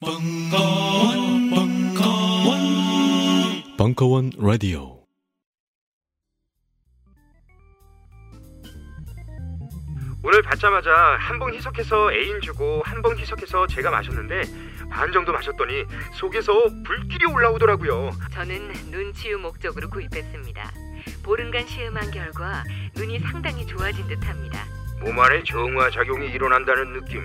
벙커원, 벙커원, 벙커원 라디오. 오늘 받자마자 한 봉 희석해서 애인 주고 한 봉 희석해서 제가 마셨는데 반 정도 마셨더니 속에서 불길이 올라오더라고요. 저는 눈 치유 목적으로 구입했습니다. 보름간 시음한 결과 눈이 상당히 좋아진 듯합니다. 몸 안에 정화 작용이 일어난다는 느낌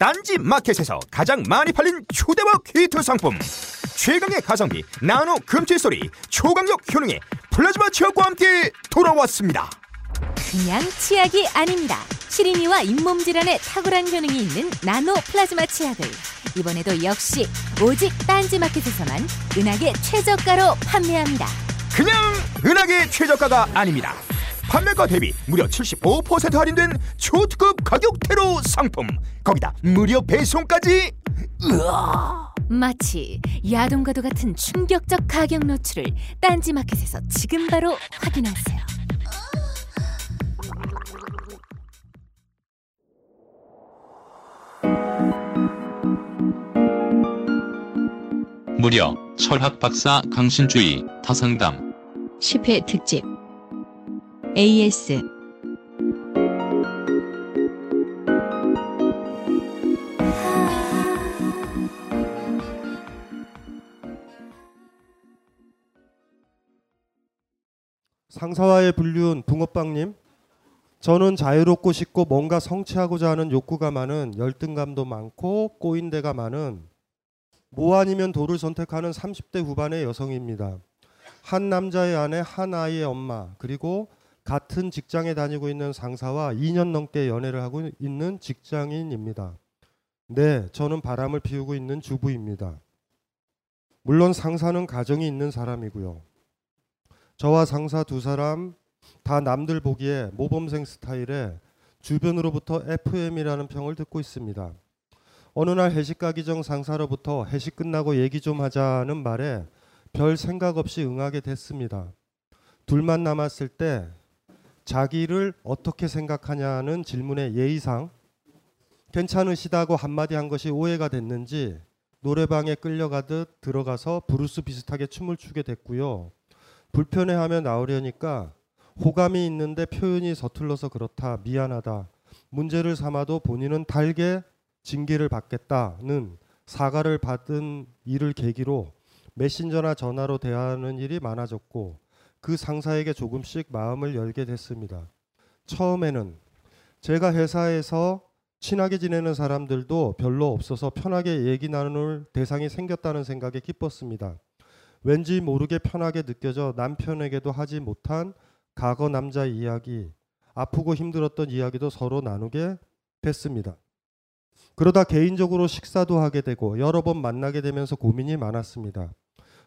딴지 마켓에서 가장 많이 팔린 초대박 히트 상품 최강의 가성비 나노 금 칫솔이 초강력 효능의 플라즈마 치약과 함께 돌아왔습니다. 그냥 치약이 아닙니다. 시린이와 잇몸 질환에 탁월한 효능이 있는 나노 플라즈마 치약을 이번에도 역시 오직 딴지 마켓에서만 은하계 최저가로 판매합니다. 그냥 은하계 최저가가 아닙니다. 판매가 대비 무려 75% 할인된 초특급 가격대로 상품. 거기다 무료 배송까지. 으아! 마치 야동과도 같은 충격적 가격 노출을 딴지마켓에서 지금 바로 확인하세요. 무려 철학 박사 강신주의 타성담. 10회 특집 AS 상사와의 불륜 붕어빵님 저는 자유롭고 싶고 뭔가 성취하고자 하는 욕구가 많은 열등감도 많고 꼬인 데가 많은 뭐 아니면 도를 선택하는 30대 후반의 여성입니다. 한 남자의 아내, 한 아이의 엄마, 그리고 같은 직장에 다니고 있는 상사와 2년 넘게 연애를 하고 있는 직장인입니다. 네, 저는 바람을 피우고 있는 주부입니다. 물론 상사는 가정이 있는 사람이고요. 저와 상사 두 사람 다 남들 보기에 모범생 스타일에 주변으로부터 FM이라는 평을 듣고 있습니다. 어느 날 회식 가기 전 상사로부터 회식 끝나고 얘기 좀 하자는 말에 별 생각 없이 응하게 됐습니다. 둘만 남았을 때 자기를 어떻게 생각하냐는 질문에 예의상 괜찮으시다고 한마디 한 것이 오해가 됐는지 노래방에 끌려가듯 들어가서 브루스 비슷하게 춤을 추게 됐고요. 불편해하며 나오려니까 호감이 있는데 표현이 서툴러서 그렇다 미안하다 문제를 삼아도 본인은 달게 징계를 받겠다는 사과를 받은 일을 계기로 메신저나 전화로 대화하는 일이 많아졌고 그 상사에게 조금씩 마음을 열게 됐습니다. 처음에는 제가 회사에서 친하게 지내는 사람들도 별로 없어서 편하게 얘기 나눌 대상이 생겼다는 생각에 기뻤습니다. 왠지 모르게 편하게 느껴져 남편에게도 하지 못한 과거 남자 이야기, 아프고 힘들었던 이야기도 서로 나누게 됐습니다. 그러다 개인적으로 식사도 하게 되고 여러 번 만나게 되면서 고민이 많았습니다.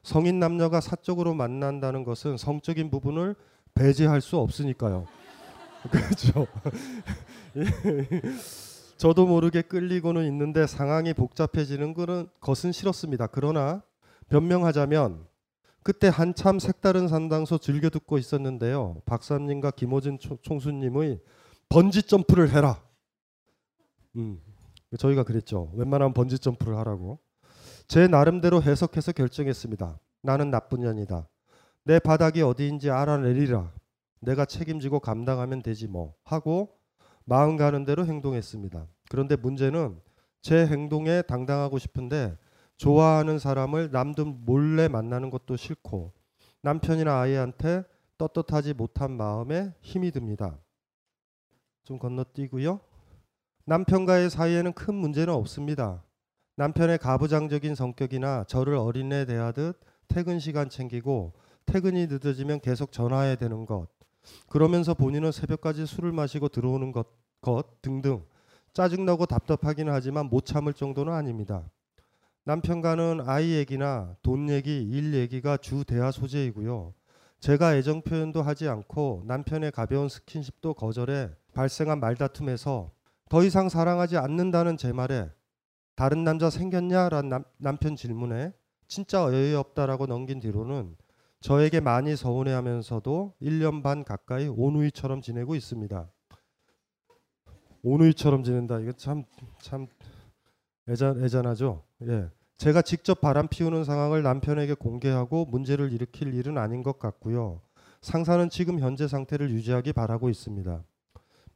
성인 남녀가 사적으로 만난다는 것은 성적인 부분을 배제할 수 없으니까요. 그렇죠. 저도 모르게 끌리고는 있는데 상황이 복잡해지는 것은 싫었습니다. 그러나 변명하자면 그때 한참 색다른 상담소 즐겨 듣고 있었는데요. 박사님과 김호진 총수님의 번지 점프를 해라. 음, 저희가 그랬죠. 웬만하면 번지 점프를 하라고. 제 나름대로 해석해서 결정했습니다. 나는 나쁜 년이다. 내 바닥이 어디인지 알아내리라. 내가 책임지고 감당하면 되지 뭐 하고 마음 가는 대로 행동했습니다. 그런데 문제는 제 행동에 당당하고 싶은데 좋아하는 사람을 남들 몰래 만나는 것도 싫고 남편이나 아이한테 떳떳하지 못한 마음에 힘이 듭니다. 좀 건너뛰고요. 남편과의 사이에는 큰 문제는 없습니다. 남편의 가부장적인 성격이나 저를 어린애 대하듯 퇴근 시간 챙기고 퇴근이 늦어지면 계속 전화해야 되는 것. 그러면서 본인은 새벽까지 술을 마시고 들어오는 것, 것 등등 짜증나고 답답하기는 하지만 못 참을 정도는 아닙니다. 남편과는 아이 얘기나 돈 얘기, 일 얘기가 주 대화 소재이고요. 제가 애정 표현도 하지 않고 남편의 가벼운 스킨십도 거절해 발생한 말다툼에서 더 이상 사랑하지 않는다는 제 말에 다른 남자 생겼냐라는 남, 남편 질문에 진짜 어이없다라고 넘긴 뒤로는 저에게 많이 서운해하면서도 1년 반 가까이 오누이처럼 지내고 있습니다. 오누이처럼 지낸다. 이거 참 참 애잔 애잔하죠. 예. 제가 직접 바람 피우는 상황을 남편에게 공개하고 문제를 일으킬 일은 아닌 것 같고요. 상사는 지금 현재 상태를 유지하기 바라고 있습니다.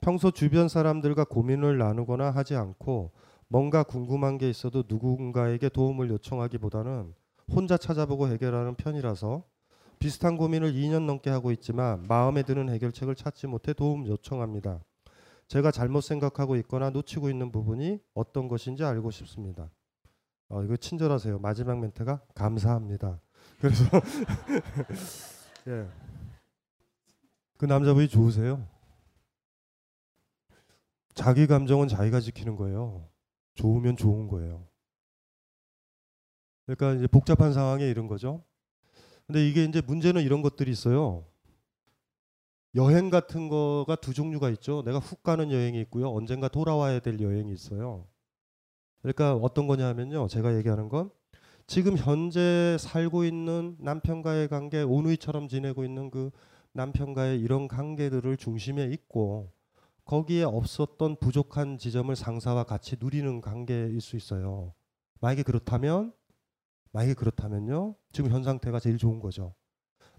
평소 주변 사람들과 고민을 나누거나 하지 않고 뭔가 궁금한 게 있어도 누군가에게 도움을 요청하기보다는 혼자 찾아보고 해결하는 편이라서 비슷한 고민을 2년 넘게 하고 있지만 마음에 드는 해결책을 찾지 못해 도움 요청합니다. 제가 잘못 생각하고 있거나 놓치고 있는 부분이 어떤 것인지 알고 싶습니다. 어, 이거 친절하세요. 마지막 멘트가 감사합니다. 그래서 예. 그 남자분이 좋으세요. 자기 감정은 자기가 지키는 거예요. 좋으면 좋은 거예요. 그러니까 이제 복잡한 상황에 이런 거죠. 근데 이게 이제 문제는 이런 것들이 있어요. 여행 같은 거가 두 종류가 있죠. 내가 훅 가는 여행이 있고요. 언젠가 돌아와야 될 여행이 있어요. 그러니까 어떤 거냐면요. 제가 얘기하는 건 지금 현재 살고 있는 남편과의 관계, 오누이처럼 지내고 있는 그 남편과의 이런 관계들을 중심에 있고 거기에 없었던 부족한 지점을 상사와 같이 누리는 관계일 수 있어요. 만약에 그렇다면 만약에 그렇다면요. 지금 현 상태가 제일 좋은 거죠.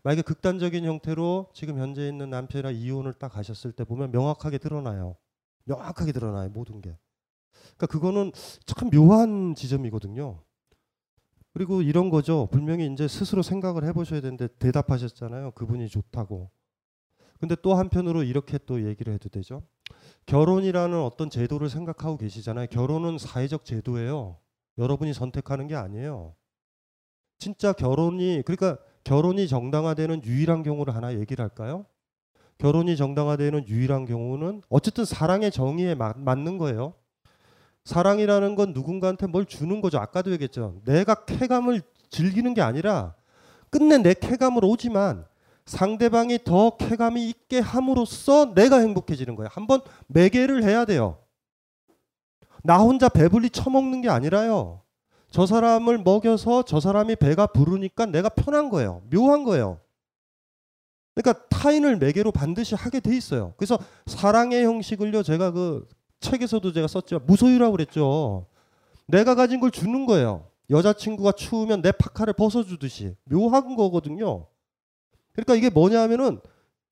만약에 극단적인 형태로 지금 현재 있는 남편이랑 이혼을 딱 하셨을 때 보면 명확하게 드러나요. 명확하게 드러나요. 모든 게. 그러니까 그거는 참 묘한 지점이거든요. 그리고 이런 거죠. 분명히 이제 스스로 생각을 해보셔야 되는데 대답하셨잖아요. 그분이 좋다고. 근데 또 한편으로 이렇게 또 얘기를 해도 되죠. 결혼이라는 어떤 제도를 생각하고 계시잖아요. 결혼은 사회적 제도예요. 여러분이 선택하는 게 아니에요. 진짜 결혼이 그러니까 결혼이 정당화되는 유일한 경우를 하나 얘기를 할까요? 결혼이 정당화되는 유일한 경우는 어쨌든 사랑의 정의에 맞, 맞는 거예요. 사랑이라는 건 누군가한테 뭘 주는 거죠. 아까도 얘기했죠. 내가 쾌감을 즐기는 게 아니라 끝내 내 쾌감을 오지만 상대방이 더 쾌감이 있게 함으로써 내가 행복해지는 거예요. 한번 매개를 해야 돼요. 나 혼자 배불리 처먹는 게 아니라요. 저 사람을 먹여서 저 사람이 배가 부르니까 내가 편한 거예요. 묘한 거예요. 그러니까 타인을 매개로 반드시 하게 돼 있어요. 그래서 사랑의 형식을요. 제가 그 책에서도 제가 썼죠. 무소유라고 그랬죠. 내가 가진 걸 주는 거예요. 여자친구가 추우면 내 파카를 벗어주듯이 묘한 거거든요. 그러니까 이게 뭐냐 하면은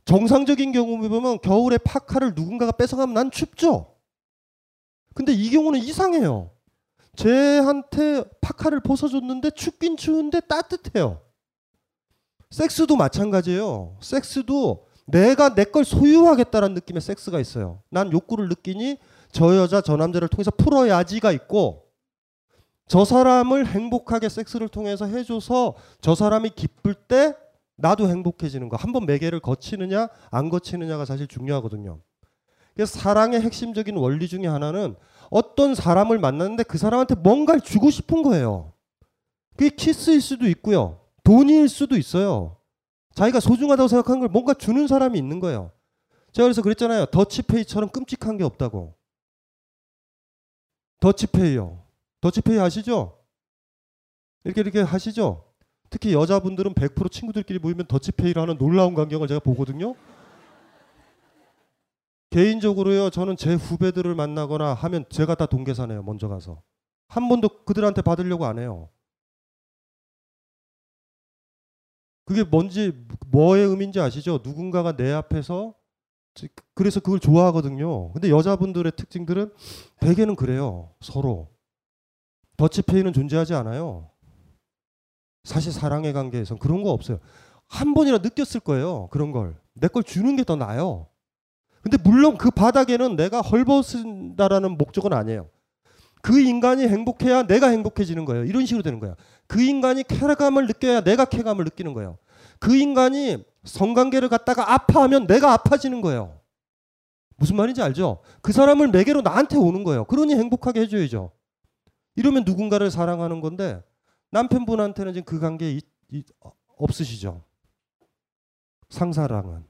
정상적인 경우 보면 겨울에 파카를 누군가가 뺏어가면 난 춥죠. 근데 이 경우는 이상해요. 쟤한테 파카를 벗어줬는데 춥긴 추운데 따뜻해요. 섹스도 마찬가지예요. 섹스도 내가 내 걸 소유하겠다라는 느낌의 섹스가 있어요. 난 욕구를 느끼니 저 여자 저 남자를 통해서 풀어야지가 있고 저 사람을 행복하게 섹스를 통해서 해줘서 저 사람이 기쁠 때 나도 행복해지는 거. 한 번 매개를 거치느냐 안 거치느냐가 사실 중요하거든요. 그래서 사랑의 핵심적인 원리 중에 하나는 어떤 사람을 만났는데 그 사람한테 뭔가를 주고 싶은 거예요. 그게 키스일 수도 있고요. 돈일 수도 있어요. 자기가 소중하다고 생각하는 걸 뭔가 주는 사람이 있는 거예요. 제가 그래서 그랬잖아요. 더치페이처럼 끔찍한 게 없다고. 더치페이요. 더치페이 아시죠? 이렇게 이렇게 하시죠? 특히 여자분들은 100% 친구들끼리 모이면 더치페이를 하는 놀라운 광경을 제가 보거든요. 개인적으로요, 저는 제 후배들을 만나거나 하면 제가 다돈 계산해요, 먼저 가서. 한 번도 그들한테 받으려고 안 해요. 그게 뭔지, 뭐의 의미인지 아시죠? 누군가가 내 앞에서, 그래서 그걸 좋아하거든요. 근데 여자분들의 특징들은 대개는 그래요, 서로. 더치페이는 존재하지 않아요. 사실 사랑의 관계에선 그런 거 없어요. 한 번이라 느꼈을 거예요. 그런 걸. 내 걸 주는 게 더 나아요. 근데 물론 그 바닥에는 내가 헐벗은다라는 목적은 아니에요. 그 인간이 행복해야 내가 행복해지는 거예요. 이런 식으로 되는 거야. 그 인간이 쾌감을 느껴야 내가 쾌감을 느끼는 거예요. 그 인간이 성관계를 갖다가 아파하면 내가 아파지는 거예요. 무슨 말인지 알죠? 그 사람을 매개로 나한테 오는 거예요. 그러니 행복하게 해줘야죠. 이러면 누군가를 사랑하는 건데 남편분한테는 지금 그 관계 이, 이, 어, 없으시죠? 상사랑은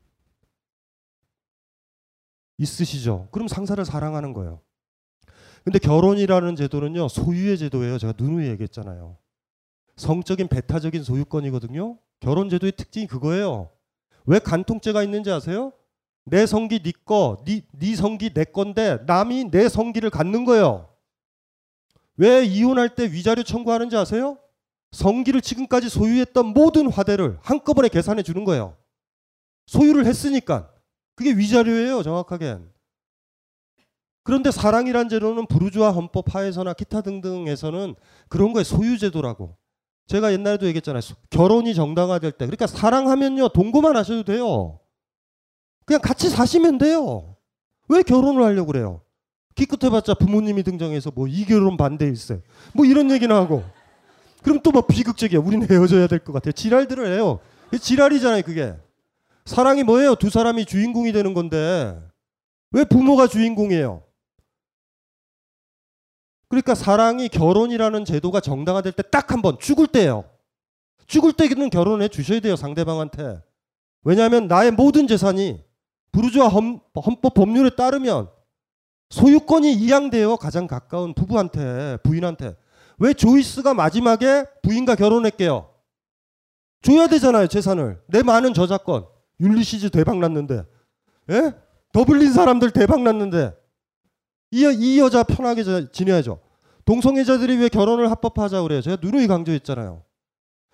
있으시죠? 그럼 상사를 사랑하는 거예요. 근데 결혼이라는 제도는요 소유의 제도예요. 제가 누누이 얘기했잖아요. 성적인 배타적인 소유권이거든요. 결혼 제도의 특징이 그거예요. 왜 간통죄가 있는지 아세요? 내 성기 네 거, 네, 네 성기 내 건데 남이 내 성기를 갖는 거예요. 왜 이혼할 때 위자료 청구하는지 아세요? 성기를 지금까지 소유했던 모든 화대를 한꺼번에 계산해 주는 거예요. 소유를 했으니까. 그게 위자료예요, 정확하겐. 그런데 사랑이란 제도는 부르주아 헌법 하에서나 기타 등등에서는 그런 거에 소유제도라고. 제가 옛날에도 얘기했잖아요. 결혼이 정당화될 때. 그러니까 사랑하면요, 동거만 하셔도 돼요. 그냥 같이 사시면 돼요. 왜 결혼을 하려고 그래요? 기껏해봤자 부모님이 등장해서 뭐 이결혼 반대일세. 뭐 이런 얘기나 하고. 그럼 또뭐 비극적이야. 우린 헤어져야 될 것 같아요. 지랄들을 해요. 지랄이잖아요, 그게. 사랑이 뭐예요? 두 사람이 주인공이 되는 건데. 왜 부모가 주인공이에요? 그러니까 사랑이 결혼이라는 제도가 정당화될 때 딱 한 번 죽을 때예요. 죽을 때는 결혼해 주셔야 돼요 상대방한테. 왜냐하면 나의 모든 재산이 부르주아 헌법 법률에 따르면 소유권이 이양돼요 가장 가까운 부부한테 부인한테. 왜 조이스가 마지막에 부인과 결혼했게요? 줘야 되잖아요 재산을. 내 많은 저작권. 율리시즈 대박 났는데. 예? 더블린 사람들 대박 났는데. 이, 이 여자 편하게 지내야죠. 동성애자들이 왜 결혼을 합법화하자 그래요? 제가 누누이 강조했잖아요.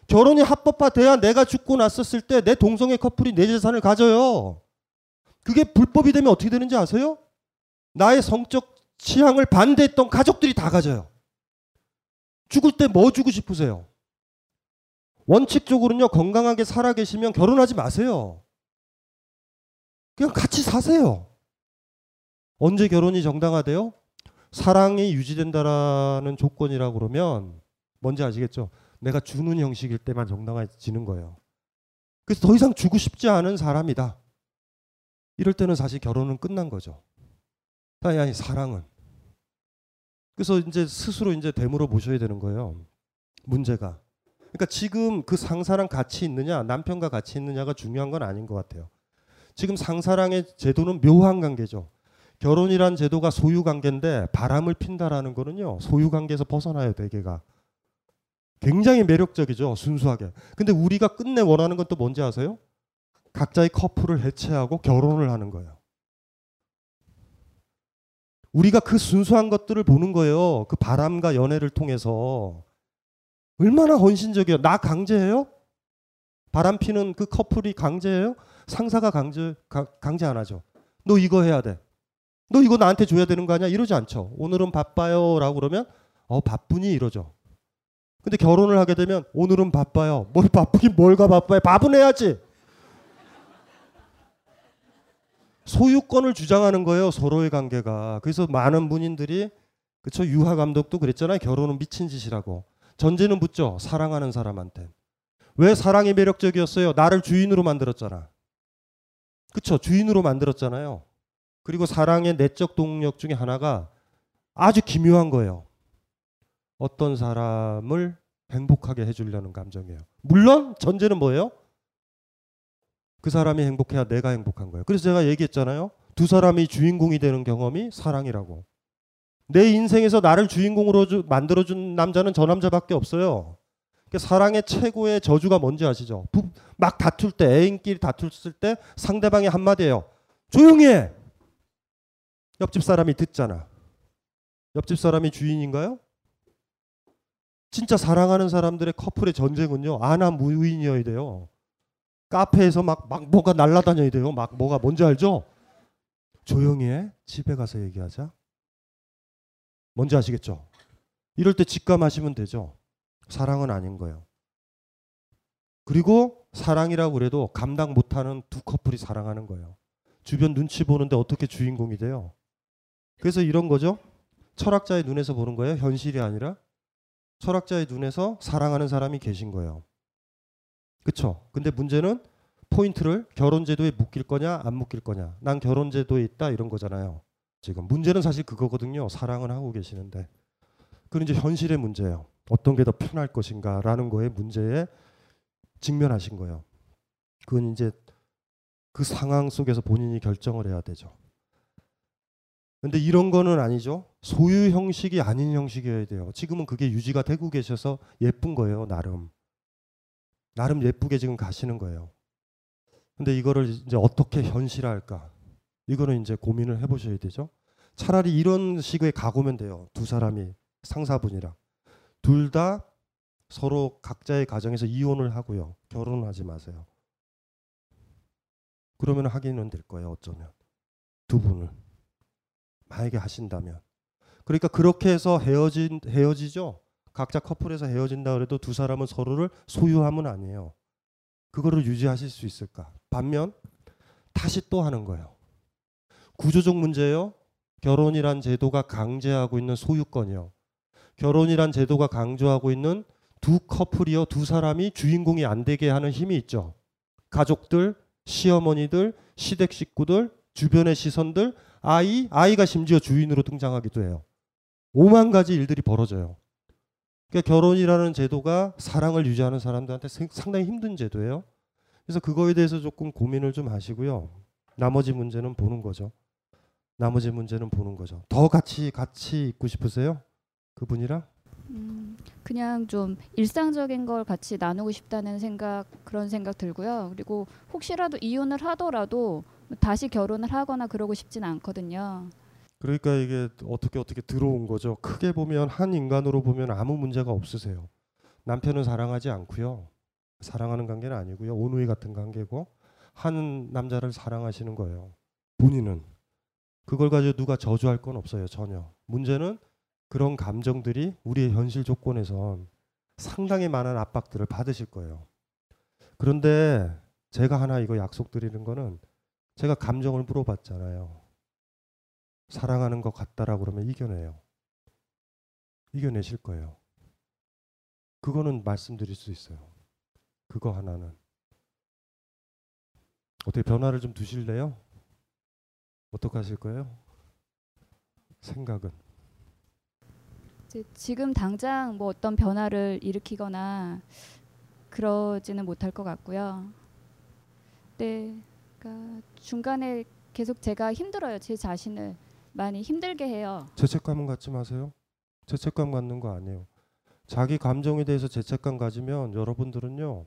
결혼이 합법화돼야 내가 죽고 났었을 때 내 동성애 커플이 내 재산을 가져요. 그게 불법이 되면 어떻게 되는지 아세요? 나의 성적 취향을 반대했던 가족들이 다 가져요. 죽을 때 뭐 주고 싶으세요? 원칙적으로는요, 건강하게 살아 계시면 결혼하지 마세요. 그냥 같이 사세요. 언제 결혼이 정당화돼요? 사랑이 유지된다라는 조건이라고 그러면 뭔지 아시겠죠? 내가 주는 형식일 때만 정당화지는 거예요. 그래서 더 이상 주고 싶지 않은 사람이다. 이럴 때는 사실 결혼은 끝난 거죠. 아니 아니 사랑은. 그래서 이제 스스로 이제 되물어 보셔야 되는 거예요. 문제가. 그러니까 지금 그 상사랑 같이 있느냐, 남편과 같이 있느냐가 중요한 건 아닌 것 같아요. 지금 상사랑의 제도는 묘한 관계죠. 결혼이란 제도가 소유 관계인데 바람을 핀다라는 거는요. 소유 관계에서 벗어나요, 대개가. 굉장히 매력적이죠, 순수하게. 근데 우리가 끝내 원하는 건 또 뭔지 아세요? 각자의 커플을 해체하고 결혼을 하는 거예요. 우리가 그 순수한 것들을 보는 거예요. 그 바람과 연애를 통해서. 얼마나 헌신적이에요. 나 강제해요? 바람 피는 그 커플이 강제해요? 상사가 강제, 가, 강제 안 하죠. 너 이거 해야 돼. 너 이거 나한테 줘야 되는 거 아니야? 이러지 않죠. 오늘은 바빠요. 라고 그러면, 어, 바쁘니? 이러죠. 근데 결혼을 하게 되면, 오늘은 바빠요. 뭘 바쁘긴 뭘가 바빠요. 밥은 해야지. 소유권을 주장하는 거예요. 서로의 관계가. 그래서 많은 분인들이, 그쵸. 유하 감독도 그랬잖아요. 결혼은 미친 짓이라고. 전제는 붙죠. 사랑하는 사람한테. 왜 사랑이 매력적이었어요? 나를 주인으로 만들었잖아. 그쵸. 주인으로 만들었잖아요. 그리고 사랑의 내적 동력 중에 하나가 아주 기묘한 거예요. 어떤 사람을 행복하게 해주려는 감정이에요. 물론 전제는 뭐예요? 그 사람이 행복해야 내가 행복한 거예요. 그래서 제가 얘기했잖아요. 두 사람이 주인공이 되는 경험이 사랑이라고. 내 인생에서 나를 주인공으로 만들어준 남자는 저 남자밖에 없어요. 그러니까 사랑의 최고의 저주가 뭔지 아시죠? 막 다툴 때, 애인끼리 다툴 때 상대방이 한마디예요. 조용히 해! 옆집 사람이 듣잖아. 옆집 사람이 주인인가요? 진짜 사랑하는 사람들의 커플의 전쟁은요. 아나 무인이어야 돼요. 카페에서 막, 막 뭐가 날라다녀야 돼요. 막 뭐가 뭔지 알죠? 조용히 해. 집에 가서 얘기하자. 뭔지 아시겠죠? 이럴 때 직감하시면 되죠. 사랑은 아닌 거예요. 그리고 사랑이라고 그래도 감당 못하는 두 커플이 사랑하는 거예요. 주변 눈치 보는데 어떻게 주인공이 돼요? 그래서 이런 거죠. 철학자의 눈에서 보는 거예요. 현실이 아니라 철학자의 눈에서 사랑하는 사람이 계신 거예요. 그쵸? 근데 문제는 포인트를 결혼제도에 묶일 거냐 안 묶일 거냐. 난 결혼제도에 있다 이런 거잖아요. 지금 문제는 사실 그거거든요. 사랑은 하고 계시는데. 그건 이제 현실의 문제예요. 어떤 게 더 편할 것인가라는 거에 문제에 직면하신 거예요. 그건 이제 그 상황 속에서 본인이 결정을 해야 되죠. 근데 이런 거는 아니죠. 소유 형식이 아닌 형식이어야 돼요. 지금은 그게 유지가 되고 계셔서 예쁜 거예요, 나름. 나름 예쁘게 지금 가시는 거예요. 근데 이거를 이제 어떻게 현실화할까? 이거는 이제 고민을 해보셔야 되죠. 차라리 이런 식의 각오면 돼요. 두 사람이 상사분이랑 둘 다 서로 각자의 가정에서 이혼을 하고요. 결혼하지 마세요. 그러면 하기는 될 거예요. 어쩌면 두 분을 만약에 하신다면 그러니까 그렇게 해서 헤어진 헤어지죠. 각자 커플에서 헤어진다 그래도 두 사람은 서로를 소유함은 아니에요. 그거를 유지하실 수 있을까? 반면 다시 또 하는 거예요. 구조적 문제예요. 결혼이란 제도가 강제하고 있는 소유권이요. 결혼이란 제도가 강조하고 있는 두 커플이요, 두 사람이 주인공이 안 되게 하는 힘이 있죠. 가족들, 시어머니들, 시댁 식구들, 주변의 시선들, 아이, 아이가 심지어 주인으로 등장하기도 해요. 오만 가지 일들이 벌어져요. 그러니까 결혼이라는 제도가 사랑을 유지하는 사람들한테 상당히 힘든 제도예요. 그래서 그거에 대해서 조금 고민을 좀 하시고요. 나머지 문제는 보는 거죠. 나머지 문제는 보는 거죠. 더 같이 같이 있고 싶으세요? 그분이랑? 음, 그냥 좀 일상적인 걸 같이 나누고 싶다는 생각 그런 생각 들고요. 그리고 혹시라도 이혼을 하더라도 다시 결혼을 하거나 그러고 싶진 않거든요. 그러니까 이게 어떻게 어떻게 들어온 거죠. 크게 보면 한 인간으로 보면 아무 문제가 없으세요. 남편은 사랑하지 않고요. 사랑하는 관계는 아니고요. 온누이 같은 관계고 한 남자를 사랑하시는 거예요. 본인은 그걸 가지고 누가 저주할 건 없어요. 전혀. 문제는 그런 감정들이 우리의 현실 조건에선 상당히 많은 압박들을 받으실 거예요. 그런데 제가 하나 이거 약속드리는 거는 제가 감정을 물어봤잖아요. 사랑하는 것 같다라고 그러면 이겨내요. 이겨내실 거예요. 그거는 말씀드릴 수 있어요. 그거 하나는. 어떻게 변화를 좀 두실래요? 어떻게 하실 거예요? 생각은? 지금 당장 뭐 어떤 변화를 일으키거나 그러지는 못할 것 같고요. 네, 그러니까 중간에 계속 제가 힘들어요. 제 자신을 많이 힘들게 해요. 죄책감은 갖지 마세요. 죄책감 갖는 거 아니에요. 자기 감정에 대해서 죄책감 가지면 여러분들은요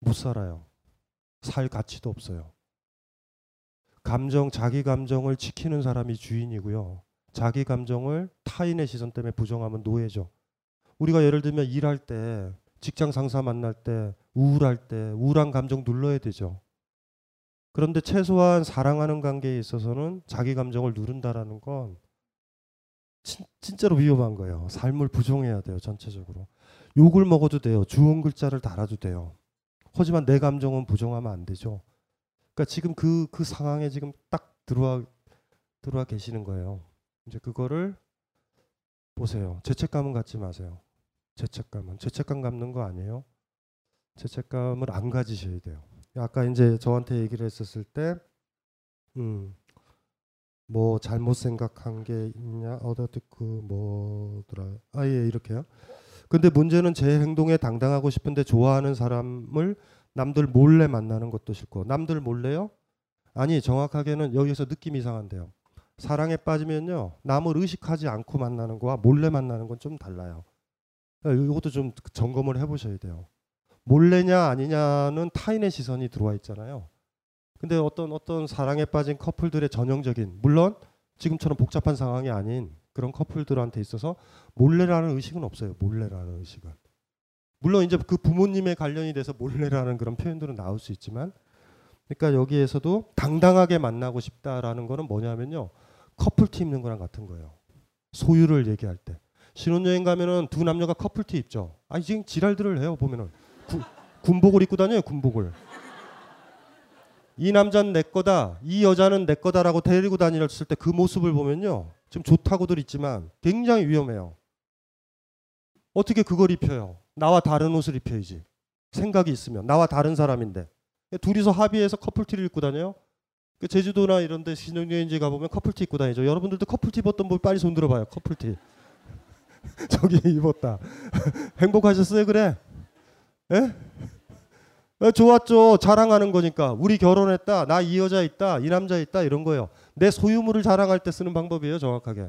못 살아요. 살 가치도 없어요. 감정, 자기 감정을 지키는 사람이 주인이고요. 자기 감정을 타인의 시선 때문에 부정하면 노예죠. 우리가 예를 들면 일할 때, 직장 상사 만날 때, 우울할 때, 우울한 감정 눌러야 되죠. 그런데 최소한 사랑하는 관계에 있어서는 자기 감정을 누른다라는 건 진, 진짜로 위험한 거예요. 삶을 부정해야 돼요, 전체적으로. 욕을 먹어도 돼요. 주원 글자를 달아도 돼요. 하지만 내 감정은 부정하면 안 되죠. 그러니까 지금 그, 그 상황에 지금 딱 들어와, 들어와 계시는 거예요. 이제 그거를 보세요. 죄책감은 갖지 마세요. 죄책감은. 죄책감 갖는 거 아니에요. 죄책감을 안 가지셔야 돼요. 아까 이제 저한테 얘기를 했었을 때, 음, 뭐 잘못 생각한 게 있냐, 어떻게 그 뭐더라, 아예 이렇게요. 근데 문제는 제 행동에 당당하고 싶은데 좋아하는 사람을 남들 몰래 만나는 것도 싫고, 남들 몰래요? 아니 정확하게는 여기서 느낌 이상한데요. 사랑에 빠지면요 남을 의식하지 않고 만나는 거와 몰래 만나는 건 좀 달라요. 이것도 좀 점검을 해보셔야 돼요. 몰래냐 아니냐는 타인의 시선이 들어와 있잖아요. 근데 어떤 어떤 사랑에 빠진 커플들의 전형적인 물론 지금처럼 복잡한 상황이 아닌 그런 커플들한테 있어서 몰래라는 의식은 없어요. 몰래라는 의식은. 물론 이제 그 부모님의 관련이 돼서 몰래라는 그런 표현들은 나올 수 있지만 그러니까 여기에서도 당당하게 만나고 싶다라는 거는 뭐냐면요. 커플티 입는 거랑 같은 거예요. 소유를 얘기할 때. 신혼여행 가면은 두 남녀가 커플티 입죠. 아, 지금 지랄들을 해요, 보면은. 구, 군복을 입고 다녀요, 군복을. 이 남자는 내 거다, 이 여자는 내 거다라고 데리고 다녔을 때 그 모습을 보면요. 지금 좋다고들 있지만 굉장히 위험해요. 어떻게 그걸 입혀요? 나와 다른 옷을 입혀야지. 생각이 있으면. 나와 다른 사람인데. 둘이서 합의해서 커플티를 입고 다녀요? 그 제주도나 이런 데 신혼여행지 가보면 커플티 입고 다니죠. 여러분들도 커플티 입었던 분 빨리 손 들어봐요. 커플티. 저기 입었다. 행복하셨어요, 그래? 예? 예, 좋았죠. 자랑하는 거니까. 우리 결혼했다. 나 이 여자 있다. 이 남자 있다. 이런 거예요. 내 소유물을 자랑할 때 쓰는 방법이에요, 정확하게.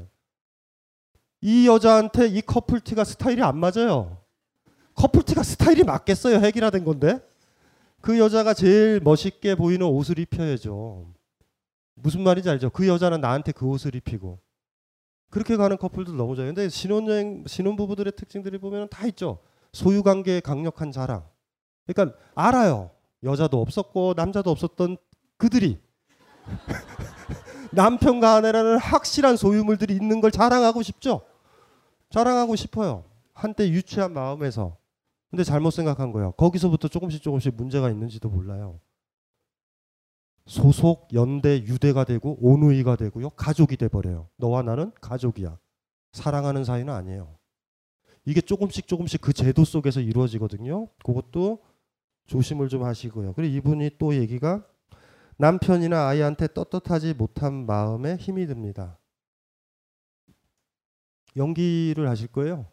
이 여자한테 이 커플티가 스타일이 안 맞아요. 커플티가 스타일이 맞겠어요? 핵이라 된 건데. 그 여자가 제일 멋있게 보이는 옷을 입혀야죠. 무슨 말인지 알죠? 그 여자는 나한테 그 옷을 입히고. 그렇게 가는 커플들 너무 좋아요. 근데 신혼여행, 신혼부부들의 특징들이 보면 다 있죠. 소유 관계의 강력한 자랑. 그러니까 알아요. 여자도 없었고 남자도 없었던 그들이 남편과 아내라는 확실한 소유물들이 있는 걸 자랑하고 싶죠. 자랑하고 싶어요. 한때 유치한 마음에서. 근데 잘못 생각한 거예요. 거기서부터 조금씩 조금씩 문제가 있는지도 몰라요. 소속, 연대, 유대가 되고 온누이가 되고요. 가족이 돼 버려요. 너와 나는 가족이야. 사랑하는 사이는 아니에요. 이게 조금씩 조금씩 그 제도 속에서 이루어지거든요. 그것도 조심을 좀 하시고요. 그리고 이분이 또 얘기가 남편이나 아이한테 떳떳하지 못한 마음에 힘이 듭니다. 연기를 하실 거예요.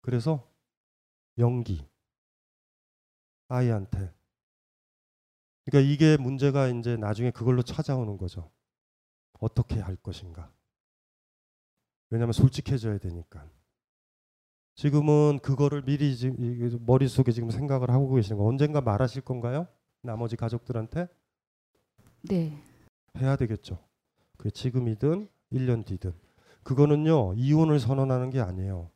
그래서 연기 아이한테 그러니까 이게 문제가 이제 나중에 그걸로 찾아오는 거죠. 어떻게 할 것인가. 왜냐하면 솔직해져야 되니까. 지금은 그거를 미리 머릿속에 지금 생각을 하고 계시는 거 언젠가 말하실 건가요? 나머지 가족들한테? 네. 해야 되겠죠. 그 지금이든 1년 뒤든. 그거는요. 이혼을 선언하는 게 아니에요.